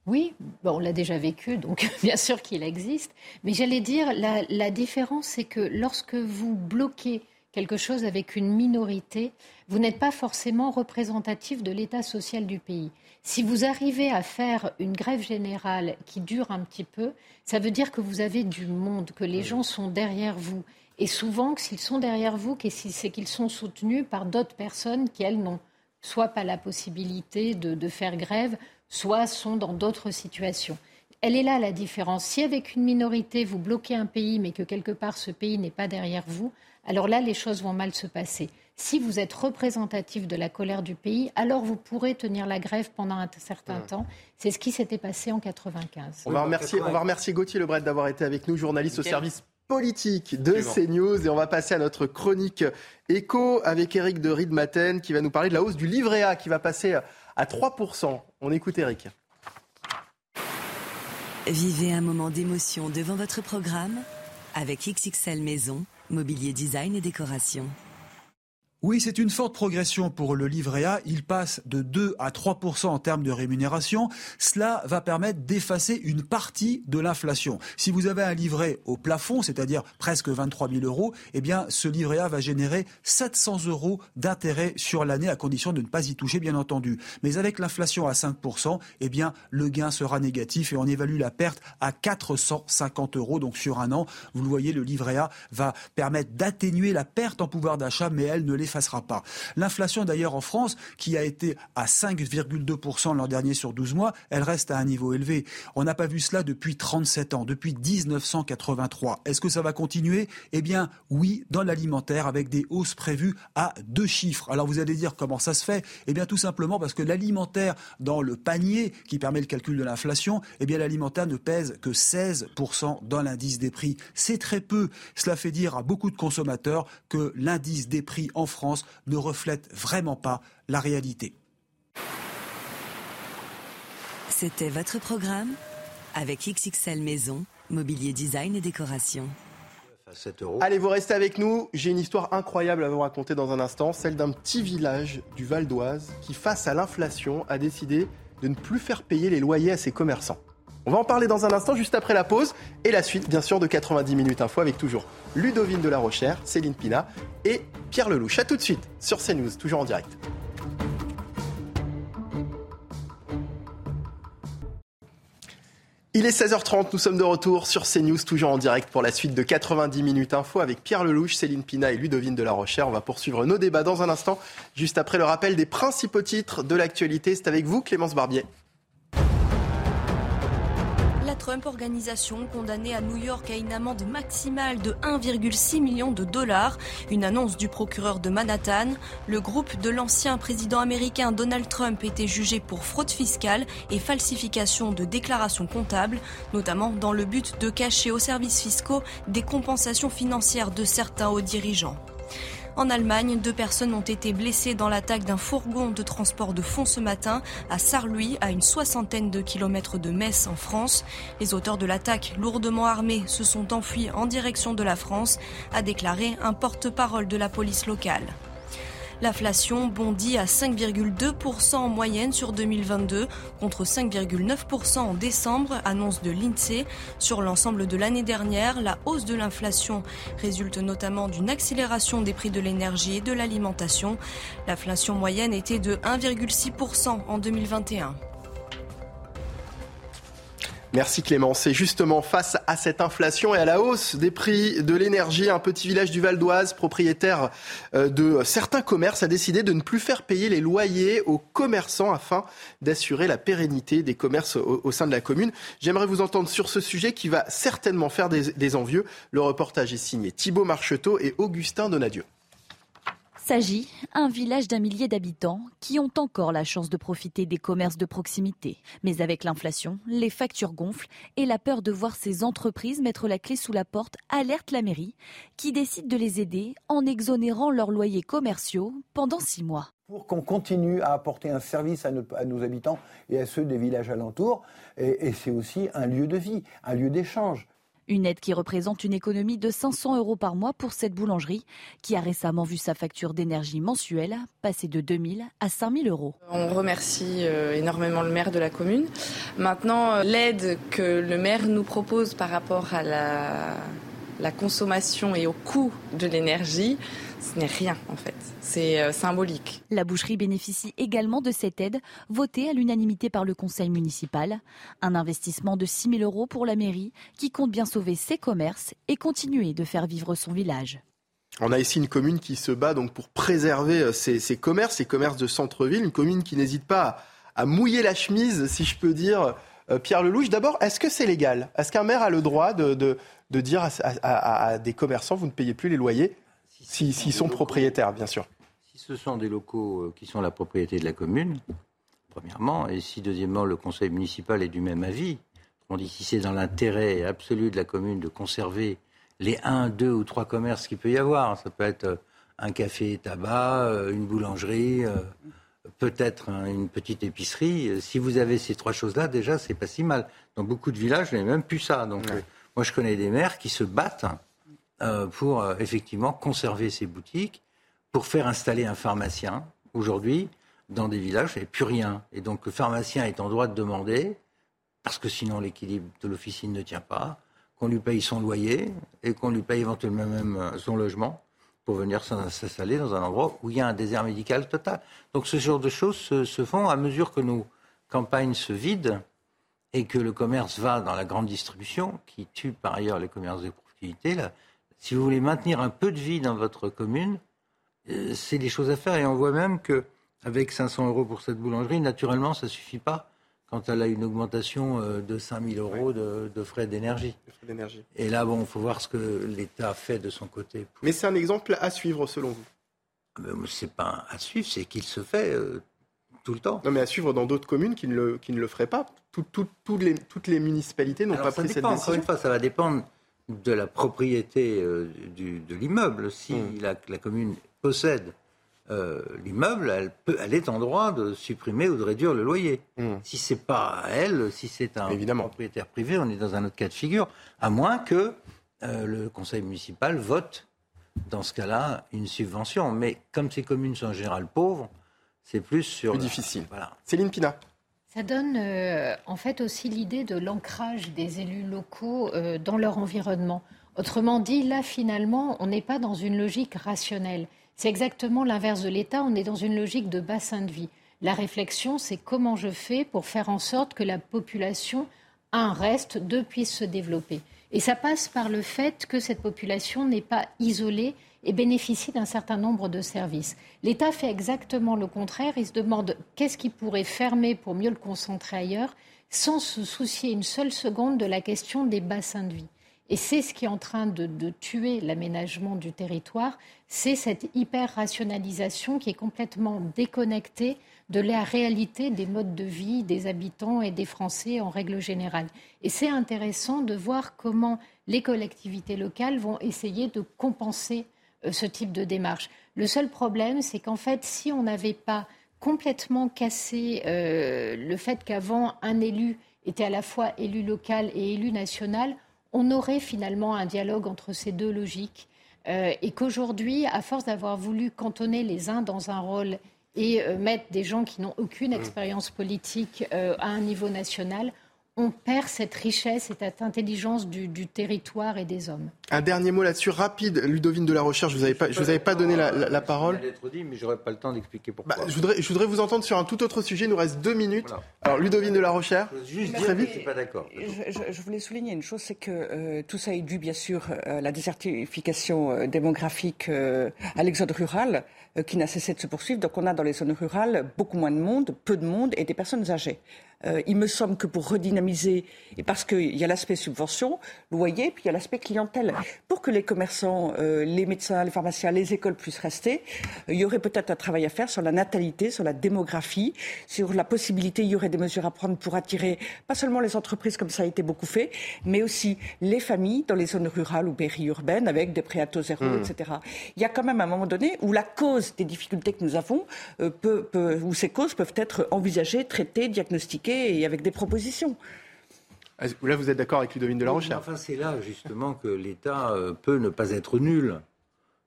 Oui, on l'a déjà vécu, donc bien sûr qu'il existe. Mais j'allais dire, la, la différence, c'est que lorsque vous bloquez quelque chose avec une minorité, vous n'êtes pas forcément représentatif de l'état social du pays. Si vous arrivez à faire une grève générale qui dure un petit peu, ça veut dire que vous avez du monde, que les gens sont derrière vous. Et souvent, s'ils sont derrière vous, c'est qu'ils sont soutenus par d'autres personnes qui, elles, n'ont soit pas la possibilité de, de faire grève, soit sont dans d'autres situations. Elle est là la différence. Si avec une minorité, vous bloquez un pays, mais que quelque part ce pays n'est pas derrière vous, alors là, les choses vont mal se passer. Si vous êtes représentatif de la colère du pays, alors vous pourrez tenir la grève pendant un certain temps. C'est ce qui s'était passé en 95. On va remercier, on va remercier Gauthier Lebret d'avoir été avec nous, journaliste au service politique de CNews. Et on va passer à notre chronique écho avec Eric de Riedmaten qui va nous parler de la hausse du livret A qui va passer à 3%. On écoute Eric. Vivez un moment d'émotion devant votre programme avec XXL Maison, mobilier design et décoration. Oui, c'est une forte progression pour le livret A. Il passe de 2 à 3% en termes de rémunération. Cela va permettre d'effacer une partie de l'inflation. Si vous avez un livret au plafond, c'est-à-dire presque 23 000 euros, eh bien, ce livret A va générer 700 euros d'intérêt sur l'année, à condition de ne pas y toucher, bien entendu. Mais avec l'inflation à 5% eh bien, le gain sera négatif et on évalue la perte à 450 euros. Donc, sur un an, vous le voyez, le livret A va permettre d'atténuer la perte en pouvoir d'achat, mais elle ne l'est l'effacera pas. L'inflation d'ailleurs en France, qui a été à 5,2% l'an dernier sur 12 mois, elle reste à un niveau élevé. On n'a pas vu cela depuis 37 ans, depuis 1983. Est-ce que ça va continuer? Eh bien oui, dans l'alimentaire, avec des hausses prévues à deux chiffres. Alors vous allez dire comment ça se fait? Eh bien tout simplement parce que l'alimentaire dans le panier qui permet le calcul de l'inflation, eh bien l'alimentaire ne pèse que 16% dans l'indice des prix. C'est très peu. Cela fait dire à beaucoup de consommateurs que l'indice des prix en France France ne reflète vraiment pas la réalité. C'était votre programme avec XXL Maison, mobilier design et décoration. Allez, vous restez avec nous. J'ai une histoire incroyable à vous raconter dans un instant, celle d'un petit village du Val d'Oise qui, face à l'inflation, a décidé de ne plus faire payer les loyers à ses commerçants. On va en parler dans un instant, juste après la pause, et la suite, bien sûr, de 90 minutes info avec toujours Ludovine de la Rochère, Céline Pina et Pierre Lelouch. A tout de suite sur CNews, toujours en direct. Il est 16h30, nous sommes de retour sur CNews, toujours en direct pour la suite de 90 minutes info avec Pierre Lelouch, Céline Pina et Ludovine de la Rochère. On va poursuivre nos débats dans un instant, juste après le rappel des principaux titres de l'actualité. C'est avec vous, Clémence Barbier. Trump Organisation condamnée à New York à une amende maximale de 1,6 million de dollars. Une annonce du procureur de Manhattan. Le groupe de l'ancien président américain Donald Trump était jugé pour fraude fiscale et falsification de déclarations comptables, notamment dans le but de cacher aux services fiscaux des compensations financières de certains hauts dirigeants. En Allemagne, deux personnes ont été blessées dans l'attaque d'un fourgon de transport de fonds ce matin à Sarlouis, à une soixantaine de kilomètres de Metz en France. Les auteurs de l'attaque, lourdement armés, se sont enfuis en direction de la France, a déclaré un porte-parole de la police locale. L'inflation bondit à 5,2% en moyenne sur 2022 contre 5,9% en décembre, annonce de l'INSEE. Sur l'ensemble de l'année dernière, la hausse de l'inflation résulte notamment d'une accélération des prix de l'énergie et de l'alimentation. L'inflation moyenne était de 1,6% en 2021. Merci Clément. C'est justement face à cette inflation et à la hausse des prix de l'énergie, un petit village du Val d'Oise, propriétaire euh, de certains commerces, a décidé de ne plus faire payer les loyers aux commerçants afin d'assurer la pérennité des commerces au, sein de la commune. J'aimerais vous entendre sur ce sujet qui va certainement faire des, des envieux. Le reportage est signé Thibault Marcheteau et Augustin Donadieu s'agit un village d'un millier d'habitants qui ont encore la chance de profiter des commerces de proximité. Mais avec l'inflation, les factures gonflent et la peur de voir ces entreprises mettre la clé sous la porte alerte la mairie qui décide de les aider en exonérant leurs loyers commerciaux pendant six mois pour qu'on continue à apporter un service à nos, habitants et à ceux des villages alentours. et c'est aussi un lieu de vie, un lieu d'échange. Une aide qui représente une économie de 500 euros par mois pour cette boulangerie qui a récemment vu sa facture d'énergie mensuelle passer de 2000 à 5000 euros. On remercie euh, énormément le maire de la commune. Maintenant, euh, l'aide que le maire nous propose par rapport à la, la consommation et au coût de l'énergie, ce n'est rien en fait. C'est euh, symbolique. La boucherie bénéficie également de cette aide votée à l'unanimité par le conseil municipal. Un investissement de 6 000 euros pour la mairie qui compte bien sauver ses commerces et continuer de faire vivre son village. On a ici une commune qui se bat donc pour préserver euh, ses, commerces, ses commerces de centre-ville, une commune qui n'hésite pas à, mouiller la chemise, si je peux dire, Pierre Lelouch. D'abord, est-ce que c'est légal? Est-ce qu'un maire a le droit de, de, dire à, des commerçants, vous ne payez plus les loyers, s'ils sont propriétaires, bien sûr Si ce sont des locaux qui sont la propriété de la commune, premièrement, et si, deuxièmement, le conseil municipal est du même avis, on dit si c'est dans l'intérêt absolu de la commune de conserver les un, deux ou trois commerces qu'il peut y avoir, ça peut être euh, un café tabac, euh, une boulangerie, euh, peut-être une petite épicerie. Si vous avez ces trois choses-là, déjà, c'est pas si mal. Dans beaucoup de villages, n'ai même plus ça. Donc, moi, je connais des maires qui se battent pour effectivement conserver ces boutiques, pour faire installer un pharmacien. Aujourd'hui, dans des villages, il n'y plus rien. Et donc, le pharmacien est en droit de demander parce que sinon l'équilibre de l'officine ne tient pas, qu'on lui paye son loyer et qu'on lui paye éventuellement même euh, son logement pour venir s'installer dans un endroit où il y a un désert médical total. Donc ce genre de choses se, font à mesure que nos campagnes se vident et que le commerce va dans la grande distribution, qui tue par ailleurs les commerces de proximité. Si vous voulez maintenir un peu de vie dans votre commune, euh, c'est des choses à faire. Et on voit même que avec 500 euros pour cette boulangerie, naturellement, ça suffit pas quand elle a une augmentation euh, de 5 000 euros de, frais d'énergie. Et là, bon, il faut voir ce que l'État fait de son côté. Mais c'est un exemple à suivre selon vous ah ben, C'est pas à suivre, c'est qu'il se fait euh, tout le temps. Non, mais à suivre dans d'autres communes qui ne le, qui ne le feraient pas. les, toutes les municipalités n'ont pas pris cette décision. Encore une fois, ça va dépendre de la propriété euh, du, de l'immeuble. Si hmm. la, la commune possède euh, l'immeuble, elle, elle est en droit de supprimer ou de réduire le loyer. Hmm. Si c'est pas elle, si c'est un propriétaire privé, on est dans un autre cas de figure, à moins que euh, le conseil municipal vote, dans ce cas-là, une subvention. Mais comme ces communes sont en général pauvres, c'est plus sur... Plus difficile. Voilà. Céline Pina. Ça donne euh, en fait aussi l'idée de l'ancrage des élus locaux dans leur environnement. Autrement dit, là, finalement, on n'est pas dans une logique rationnelle. C'est exactement l'inverse de l'État. On est dans une logique de bassin de vie. La réflexion, c'est comment je fais pour faire en sorte que la population, un reste, deux puisse se développer. Et ça passe par le fait que cette population n'est pas isolée et bénéficie d'un certain nombre de services. L'État fait exactement le contraire. Il se demande qu'est-ce qui pourrait fermer pour mieux le concentrer ailleurs, sans se soucier une seule seconde de la question des bassins de vie. Et c'est ce qui est en train de, tuer l'aménagement du territoire, c'est cette hyper-rationalisation qui est complètement déconnectée de la réalité des modes de vie des habitants et des Français en règle générale. Et c'est intéressant de voir comment les collectivités locales vont essayer de compenser ce type de démarche. Le seul problème, c'est qu'en fait, si on n'avait pas complètement cassé euh, le fait qu'avant, un élu était à la fois élu local et élu national, on aurait finalement un dialogue entre ces deux logiques euh, et qu'aujourd'hui, à force d'avoir voulu cantonner les uns dans un rôle et euh, mettre des gens qui n'ont aucune expérience politique euh, à un niveau national, on perd cette richesse et cette intelligence du, territoire et des hommes. Un dernier mot là-dessus, rapide, Ludovine de la Recherche, je ne vous avais pas, je vous avais pas donné la, parole. dit, mais j'aurais pas le temps d'expliquer pourquoi. Bah, je, voudrais, je voudrais vous entendre sur un tout autre sujet, il nous reste deux minutes. Alors, Ludovine de la Recherche, juste très vite. Je suis pas d'accord. Je, voulais souligner une chose, c'est que euh, tout ça est dû, bien sûr, à euh, la désertification euh, démographique, à l'exode rural, qui n'a cessé de se poursuivre. Donc, on a dans les zones rurales beaucoup moins de monde, peu de monde et des personnes âgées. Euh, il me semble que pour redynamiser, et parce qu'il y a l'aspect subvention, loyer, puis il y a l'aspect clientèle, pour que les commerçants, euh, les médecins, les pharmaciens, les écoles puissent rester, euh, il y aurait peut-être un travail à faire sur la natalité, sur la démographie, sur la possibilité, il y aurait des mesures à prendre pour attirer pas seulement les entreprises comme ça a été beaucoup fait, mais aussi les familles dans les zones rurales ou périurbaines avec des prêts à taux zéro, hmm. etc. Il y a quand même un moment donné où la cause des difficultés que nous avons, peut, où ces causes peuvent être envisagées, traitées, diagnostiquées et avec des propositions. Là, vous êtes d'accord avec Ludovine de la Recherche Enfin, c'est là justement que l'État euh, peut ne pas être nul.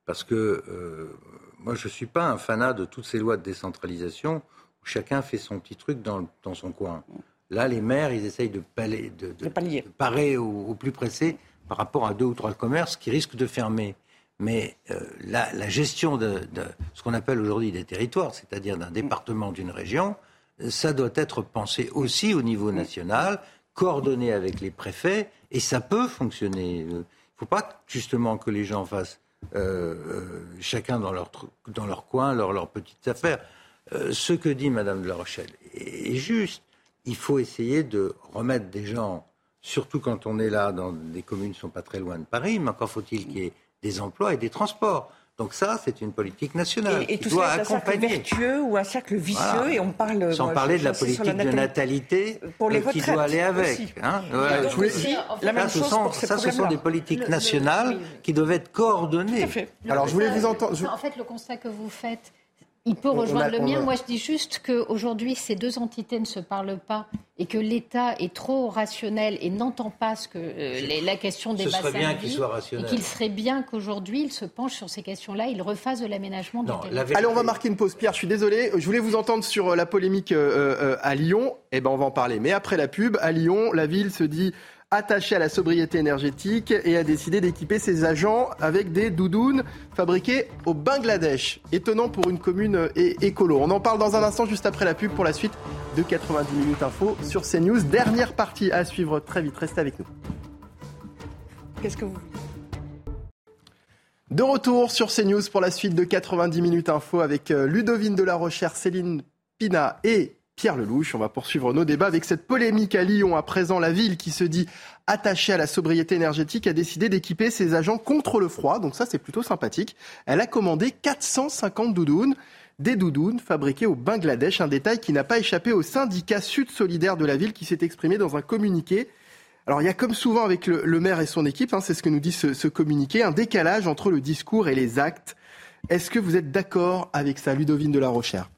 Parce que euh, moi, je ne suis pas un fanat de toutes ces lois de décentralisation où chacun fait son petit truc dans, dans son coin. Là, les maires, ils essayent de, pallier, de, de, parer au, plus pressé par rapport à deux ou trois commerces qui risquent de fermer. Mais euh, la, la, gestion de, de ce qu'on appelle aujourd'hui des territoires, c'est-à-dire d'un département, d'une région, ça doit être pensé aussi au niveau national, coordonné avec les préfets, et ça peut fonctionner. Il ne faut pas justement que les gens fassent euh, euh, chacun dans leur, dans leur coin, leur, leur petite affaire. Euh, ce que dit Madame de la Rochelle est, juste. il faut essayer de remettre des gens, surtout quand on est là dans des communes qui ne sont pas très loin de Paris, mais encore faut-il qu'il y ait des emplois et des transports. Donc ça, c'est une politique nationale Et, et qui tout doit ça est un cercle accompagner. vertueux ou un cercle vicieux Voilà. et on parle... Sans moi, parler je- de la j'insiste sur politique de natalité Pour les qui doit aller avec. aussi. hein. Donc aussi, la Ça, même ce chose sont, pour ces ça, ce sont problèmes-là. des politiques Le- le- nationales qui doivent être coordonnées. Alors, je voulais vous entendre. je- En fait, le constat que vous faites, il peut rejoindre a- le mien. a- Moi, je dis juste qu'aujourd'hui, ces deux entités ne se parlent pas et que l'État est trop rationnel et n'entend pas ce que euh, les- la question des Ce serait bassins bien de qu'il soit rationnel. Et qu'il serait bien qu'aujourd'hui, il se penche sur ces questions-là, il refasse de l'aménagement du territoire. Allez, on va marquer une pause. Pierre, je suis désolé. Je voulais vous entendre sur euh, la polémique euh, euh, à Lyon. Eh ben, on va en parler. Mais après la pub, à Lyon, la ville se dit attachée à la sobriété énergétique et a décidé d'équiper ses agents avec des doudounes fabriquées au Bangladesh. Étonnant pour une commune euh, écolo. On en parle dans un instant, juste après la pub, pour la suite de 90 minutes info sur CNews. Dernière partie à suivre très vite. Restez avec nous. Qu'est-ce que vous... De retour sur CNews pour la suite de 90 minutes info avec euh, Ludovine de la Rochère, Céline Pina et Pierre Lelouch. On va poursuivre nos débats avec cette polémique à Lyon. À présent, la ville qui se dit attachée à la sobriété énergétique a décidé d'équiper ses agents contre le froid. Donc ça, c'est plutôt sympathique. Elle a commandé 450 doudounes. Des doudounes fabriquées au Bangladesh, un détail qui n'a pas échappé au syndicat Sud Solidaire de la ville qui s'est exprimé dans un communiqué. Alors il y a comme souvent avec le, maire et son équipe, hein, c'est ce que nous dit ce, ce communiqué, un décalage entre le discours et les actes. Est-ce que vous êtes d'accord avec ça, Ludovine de la Rochère?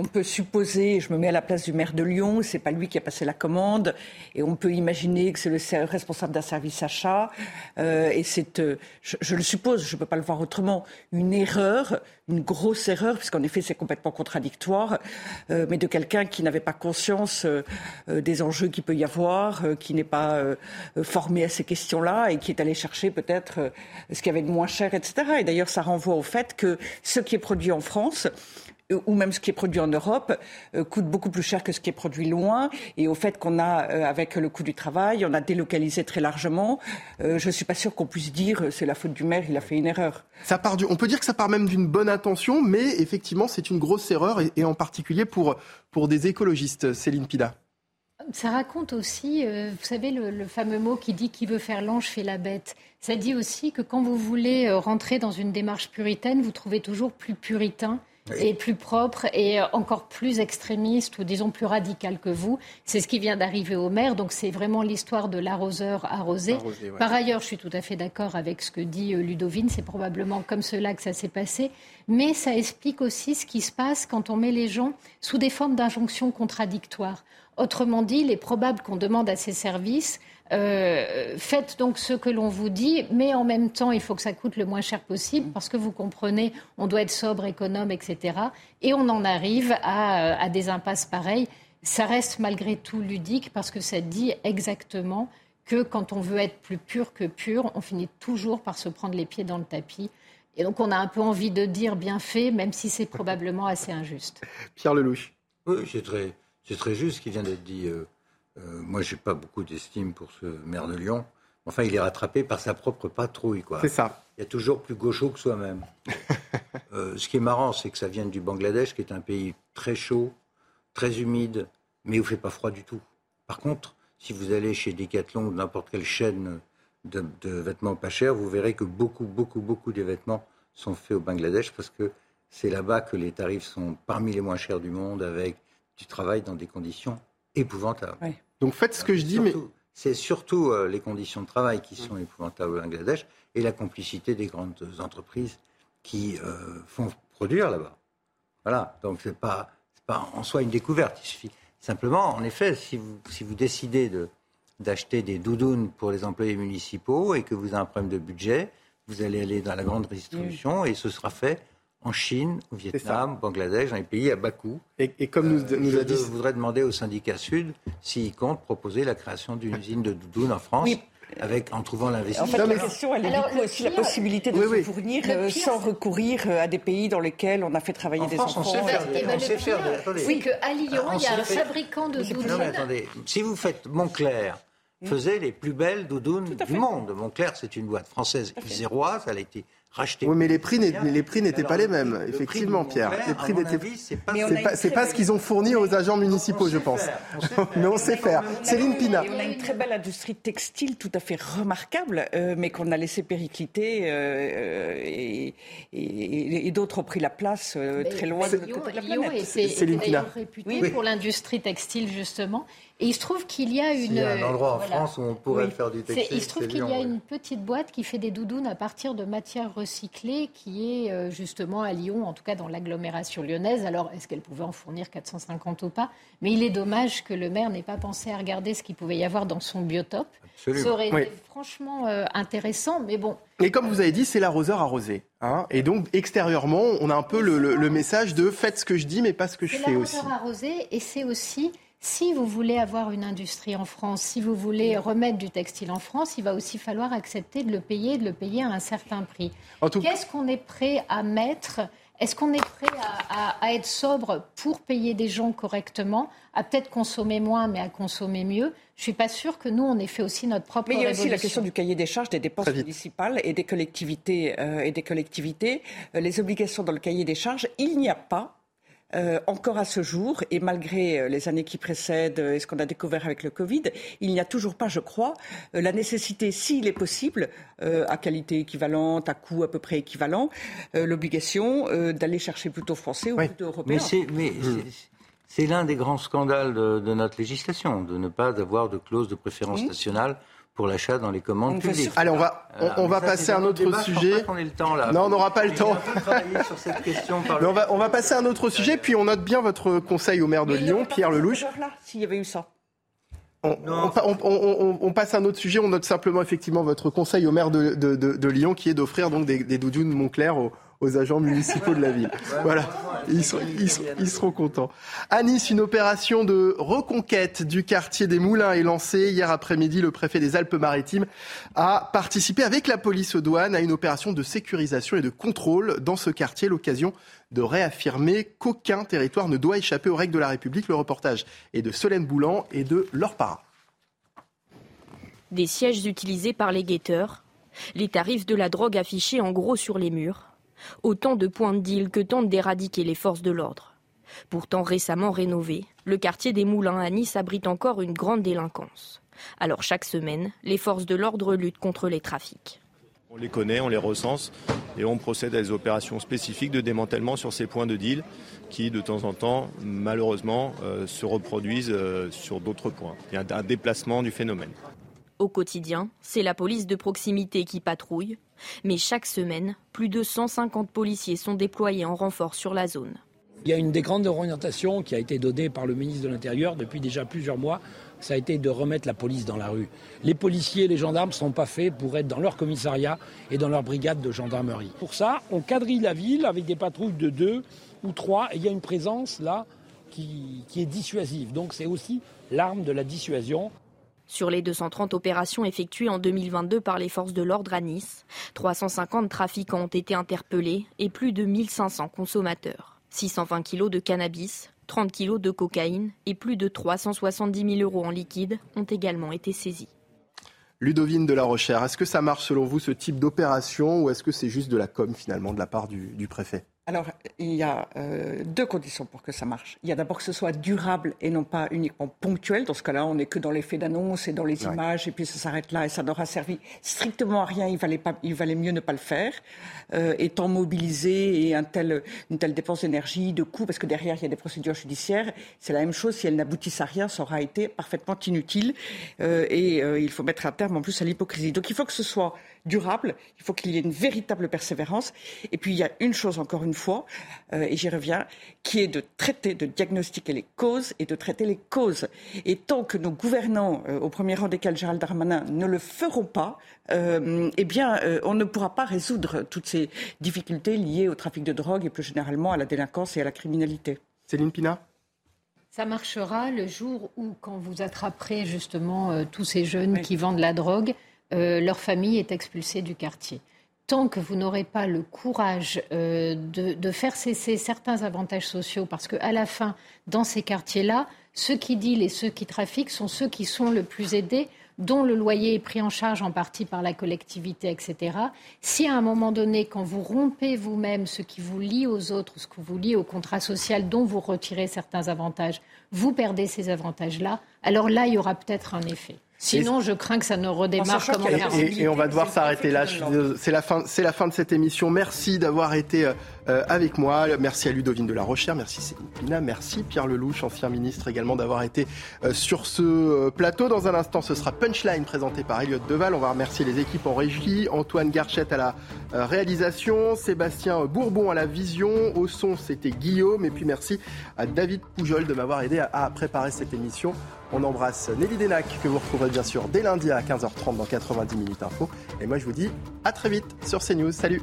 On peut supposer, je me mets à la place du maire de Lyon, c'est pas lui qui a passé la commande, et on peut imaginer que c'est le responsable d'un service achat, euh, et c'est, euh, je, le suppose, je peux pas le voir autrement, une erreur, une grosse erreur, puisqu'en effet c'est complètement contradictoire, euh, mais de quelqu'un qui n'avait pas conscience euh, euh, des enjeux qu'il peut y avoir, euh, qui n'est pas formé à ces questions-là, et qui est allé chercher peut-être ce qu'il y avait de moins cher, etc. Et d'ailleurs ça renvoie au fait que ce qui est produit en France, ou même ce qui est produit en Europe, euh, coûte beaucoup plus cher que ce qui est produit loin. Et au fait qu'on a, euh, avec le coût du travail, on a délocalisé très largement, euh, je ne suis pas sûr qu'on puisse dire c'est la faute du maire, il a fait une erreur. ça part du, On peut dire que ça part même d'une bonne intention, mais effectivement c'est une grosse erreur, et, et en particulier pour, pour des écologistes. Céline Pida. Ça raconte aussi, euh, vous savez, le, le fameux mot qui dit qui veut faire l'ange fait la bête. Ça dit aussi que quand vous voulez rentrer dans une démarche puritaine, vous trouvez toujours plus puritain et plus propre et encore plus extrémiste ou disons plus radical que vous. C'est ce qui vient d'arriver au maire. Donc c'est vraiment l'histoire de l'arroseur arrosé. Arrosé, ouais. Par ailleurs, je suis tout à fait d'accord avec ce que dit euh, Ludovine. C'est probablement comme cela que ça s'est passé. Mais ça explique aussi ce qui se passe quand on met les gens sous des formes d'injonctions contradictoires. Autrement dit, il est probable qu'on demande à ces services euh, faites donc ce que l'on vous dit, mais en même temps, il faut que ça coûte le moins cher possible parce que vous comprenez, on doit être sobre, économe, etc. Et on en arrive à, euh, à des impasses pareilles. Ça reste malgré tout ludique parce que ça dit exactement que quand on veut être plus pur que pur, on finit toujours par se prendre les pieds dans le tapis. Et donc on a un peu envie de dire bien fait, même si c'est probablement assez injuste. Pierre Lelouch. Oui, c'est très, c'est très juste ce qui vient d'être dit. Euh, moi, j'ai pas beaucoup d'estime pour ce maire de Lyon. Enfin, il est rattrapé par sa propre patrouille, quoi. C'est ça. Il y a toujours plus gaucho que soi-même. Euh, ce qui est marrant, c'est que ça vient du Bangladesh, qui est un pays très chaud, très humide, mais où il fait pas froid du tout. Par contre, si vous allez chez Decathlon ou n'importe quelle chaîne de, de vêtements pas chers, vous verrez que beaucoup, beaucoup, beaucoup des vêtements sont faits au Bangladesh parce que c'est là-bas que les tarifs sont parmi les moins chers du monde, avec du travail dans des conditions épouvantables. Donc faites ce que je dis, mais C'est surtout euh, les conditions de travail qui sont épouvantables au Bangladesh et la complicité des grandes entreprises qui euh, font produire là-bas. Voilà, donc c'est pas, c'est pas en soi une découverte. Il suffit simplement, en effet, si vous, si vous décidez de, d'acheter des doudounes pour les employés municipaux et que vous avez un problème de budget, vous allez aller dans la grande distribution et ce sera fait en Chine, au Vietnam, au Bangladesh, dans les pays à bas coût. Et, et comme nous, nous je a dit. de- voudrais demander au syndicat Sud s'il compte proposer la création d'une usine de doudounes en France, Oui. avec, en trouvant En l'investissement. fait, la question, elle est Alors, le aussi la possibilité de Oui, se oui. fournir euh, pire, sans recourir euh, à des pays dans lesquels on a fait travailler En des France, on enfants. sait faire des- ben, on sait le faire des- attendez. c'est qu'à Lyon, On il y a un faire- fabricant de doudounes. Non, mais attendez, si vous faites Montclair, faisait les plus belles doudounes du monde. Montclair, c'est une boîte française iséroise, elle a été Oui, mais les prix, les prix n'étaient pas les mêmes, effectivement, Pierre. Les prix n'étaient c'est pas, c'est pas, ce qu'ils ont fourni aux agents municipaux, je pense. mais on sait faire. Céline Pina. on a une très belle industrie textile tout à fait remarquable, euh, mais qu'on a laissé péricliter euh, et, et, d'autres ont pris la place euh, très loin de côté de la planète. C'est réputé pour l'industrie textile, justement. Et il se trouve qu'il y a une. Il y a un endroit en France où on pourrait faire du textile. Il se trouve qu'il y a une petite boîte qui fait des doudounes à partir de matières recyclées, qui est euh, justement à Lyon, en tout cas dans l'agglomération lyonnaise. Alors, est-ce qu'elle pouvait en fournir 450 ou pas? Mais il est dommage que le maire n'ait pas pensé à regarder ce qu'il pouvait y avoir dans son biotope. Absolument. Ça aurait été franchement euh, intéressant, mais bon. Et comme vous avez dit, c'est l'arroseur arrosé. Hein et donc, extérieurement, on a un peu le, le, message de faites ce que je dis, mais pas ce que je fais aussi. C'est l'arroseur arrosé, et c'est aussi si vous voulez avoir une industrie en France, si vous voulez remettre du textile en France, il va aussi falloir accepter de le payer, de le payer à un certain prix. Qu'est-ce qu'on est prêt à mettre? Est-ce qu'on est prêt à, être sobre pour payer des gens correctement, à peut-être consommer moins, mais à consommer mieux? Je ne suis pas sûre que nous, on ait fait aussi notre propre Mais il y a aussi la question du cahier des charges des dépenses municipales et des collectivités. Euh, et des collectivités. Euh, les obligations dans le cahier des charges, il n'y a pas euh, encore à ce jour, et malgré euh, les années qui précèdent euh, et ce qu'on a découvert avec le Covid, il n'y a toujours pas, je crois, la nécessité, s'il est possible, à qualité équivalente, à coût à peu près équivalent, l'obligation d'aller chercher plutôt français ou plutôt européen. Mais c'est l'un des grands scandales de, notre législation, de ne pas avoir de clause de préférence nationale pour l'achat dans les commandes publiques. Allez, on va, on, va passer à un autre sujet. le temps, là. Non, on n'aura pas le temps. sur cette question on, va, on va passer à un autre sujet, puis on note bien votre conseil au maire de Lyon, Pierre Lelouch. S'il y avait eu ça. On, on, passe à un autre sujet. On note simplement effectivement votre conseil au maire de, de, de, Lyon, qui est d'offrir donc des, des doudounes Montclair aux, aux agents municipaux de la ville. voilà, ils, seront, contents. À Nice, une opération de reconquête du quartier des Moulins est lancée. Hier après-midi, le préfet des Alpes-Maritimes a participé avec la police aux douanes à une opération de sécurisation et de contrôle dans ce quartier, l'occasion de réaffirmer qu'aucun territoire ne doit échapper aux règles de la République. Le reportage est de Solène Boulan et de Laure Parra. Des sièges utilisés par les guetteurs, les tarifs de la drogue affichés en gros sur les murs, Autant de points de deal que tentent d'éradiquer les forces de l'ordre. Pourtant récemment rénové, le quartier des Moulins à Nice abrite encore une grande délinquance. Alors chaque semaine, les forces de l'ordre luttent contre les trafics. On les connaît, on les recense et on procède à des opérations spécifiques de démantèlement sur ces points de deal qui, de temps en temps, malheureusement, euh, se reproduisent euh, sur d'autres points. Il y a un déplacement du phénomène. Au quotidien, c'est la police de proximité qui patrouille, mais chaque semaine, plus de 150 policiers sont déployés en renfort sur la zone. Il y a une des grandes orientations qui a été donnée par le ministre de l'Intérieur depuis déjà plusieurs mois, ça a été de remettre la police dans la rue. Les policiers et les gendarmes ne sont pas faits pour être dans leur commissariat et dans leur brigade de gendarmerie. Pour ça, on quadrille la ville avec des patrouilles de deux ou trois et il y a une présence là qui, qui est dissuasive. Donc c'est aussi l'arme de la dissuasion. Sur les 230 opérations effectuées en 2022 par les forces de l'ordre à Nice, 350 trafiquants ont été interpellés et plus de 1500 consommateurs. 620 kilos de cannabis, 30 kilos de cocaïne et plus de 370 000 euros en liquide ont également été saisis. Ludovine de la Rochère, est-ce que ça marche selon vous ce type d'opération ou est-ce que c'est juste de la com finalement de la part du préfet? Alors, il y a euh, deux conditions pour que ça marche. Il y a d'abord que ce soit durable et non pas uniquement ponctuel. Dans ce cas-là, on n'est que dans l'effet d'annonce et dans les images, et puis ça s'arrête là et ça n'aura servi strictement à rien. Il valait, pas, il valait mieux ne pas le faire. Euh, étant mobilisé et un tel, une telle dépense d'énergie, de coûts, parce que derrière, il y a des procédures judiciaires, c'est la même chose. Si elles n'aboutissent à rien, ça aura été parfaitement inutile. Euh, et euh, il faut mettre un terme en plus à l'hypocrisie. Donc il faut que ce soit durable, il faut qu'il y ait une véritable persévérance. Et puis il y a une chose, encore une fois, euh, et j'y reviens, qui est de traiter, de diagnostiquer les causes et de traiter les causes. Et tant que nos gouvernants, euh, au premier rang desquels Gérald Darmanin, ne le feront pas, euh, eh bien, on ne pourra pas résoudre toutes ces difficultés liées au trafic de drogue et plus généralement à la délinquance et à la criminalité. Céline Pina ça marchera le jour où, quand vous attraperez justement tous ces jeunes qui vendent la drogue, euh, leur famille est expulsée du quartier. Tant que vous n'aurez pas le courage euh, de, faire cesser certains avantages sociaux, parce qu'à la fin, dans ces quartiers-là, ceux qui dealent et ceux qui trafiquent sont ceux qui sont le plus aidés dont le loyer est pris en charge en partie par la collectivité, etc. Si à un moment donné, quand vous rompez vous-même ce qui vous lie aux autres, ce qui vous lie au contrat social dont vous retirez certains avantages, vous perdez ces avantages-là, alors là, il y aura peut-être un effet. Sinon, je crains que ça ne redémarre comme en et, et, on va devoir s'arrêter là. C'est la fin, c'est la fin de cette émission. Merci d'avoir été euh, avec moi. Merci à Ludovine de la Rochère, merci Céline merci Pierre Lelouch, ancien ministre également, d'avoir été euh, sur ce euh, plateau. Dans un instant, ce sera Punchline présenté par Elliot Deval. On va remercier les équipes en régie, Antoine Garchette à la réalisation, Sébastien Bourbon à la vision, au son c'était Guillaume, et puis merci à David Poujol de m'avoir aidé à préparer cette émission. On embrasse Nelly Denac, que vous retrouverez bien sûr dès lundi à 15h30 dans 90 minutes info. Et moi, je vous dis à très vite sur CNews. Salut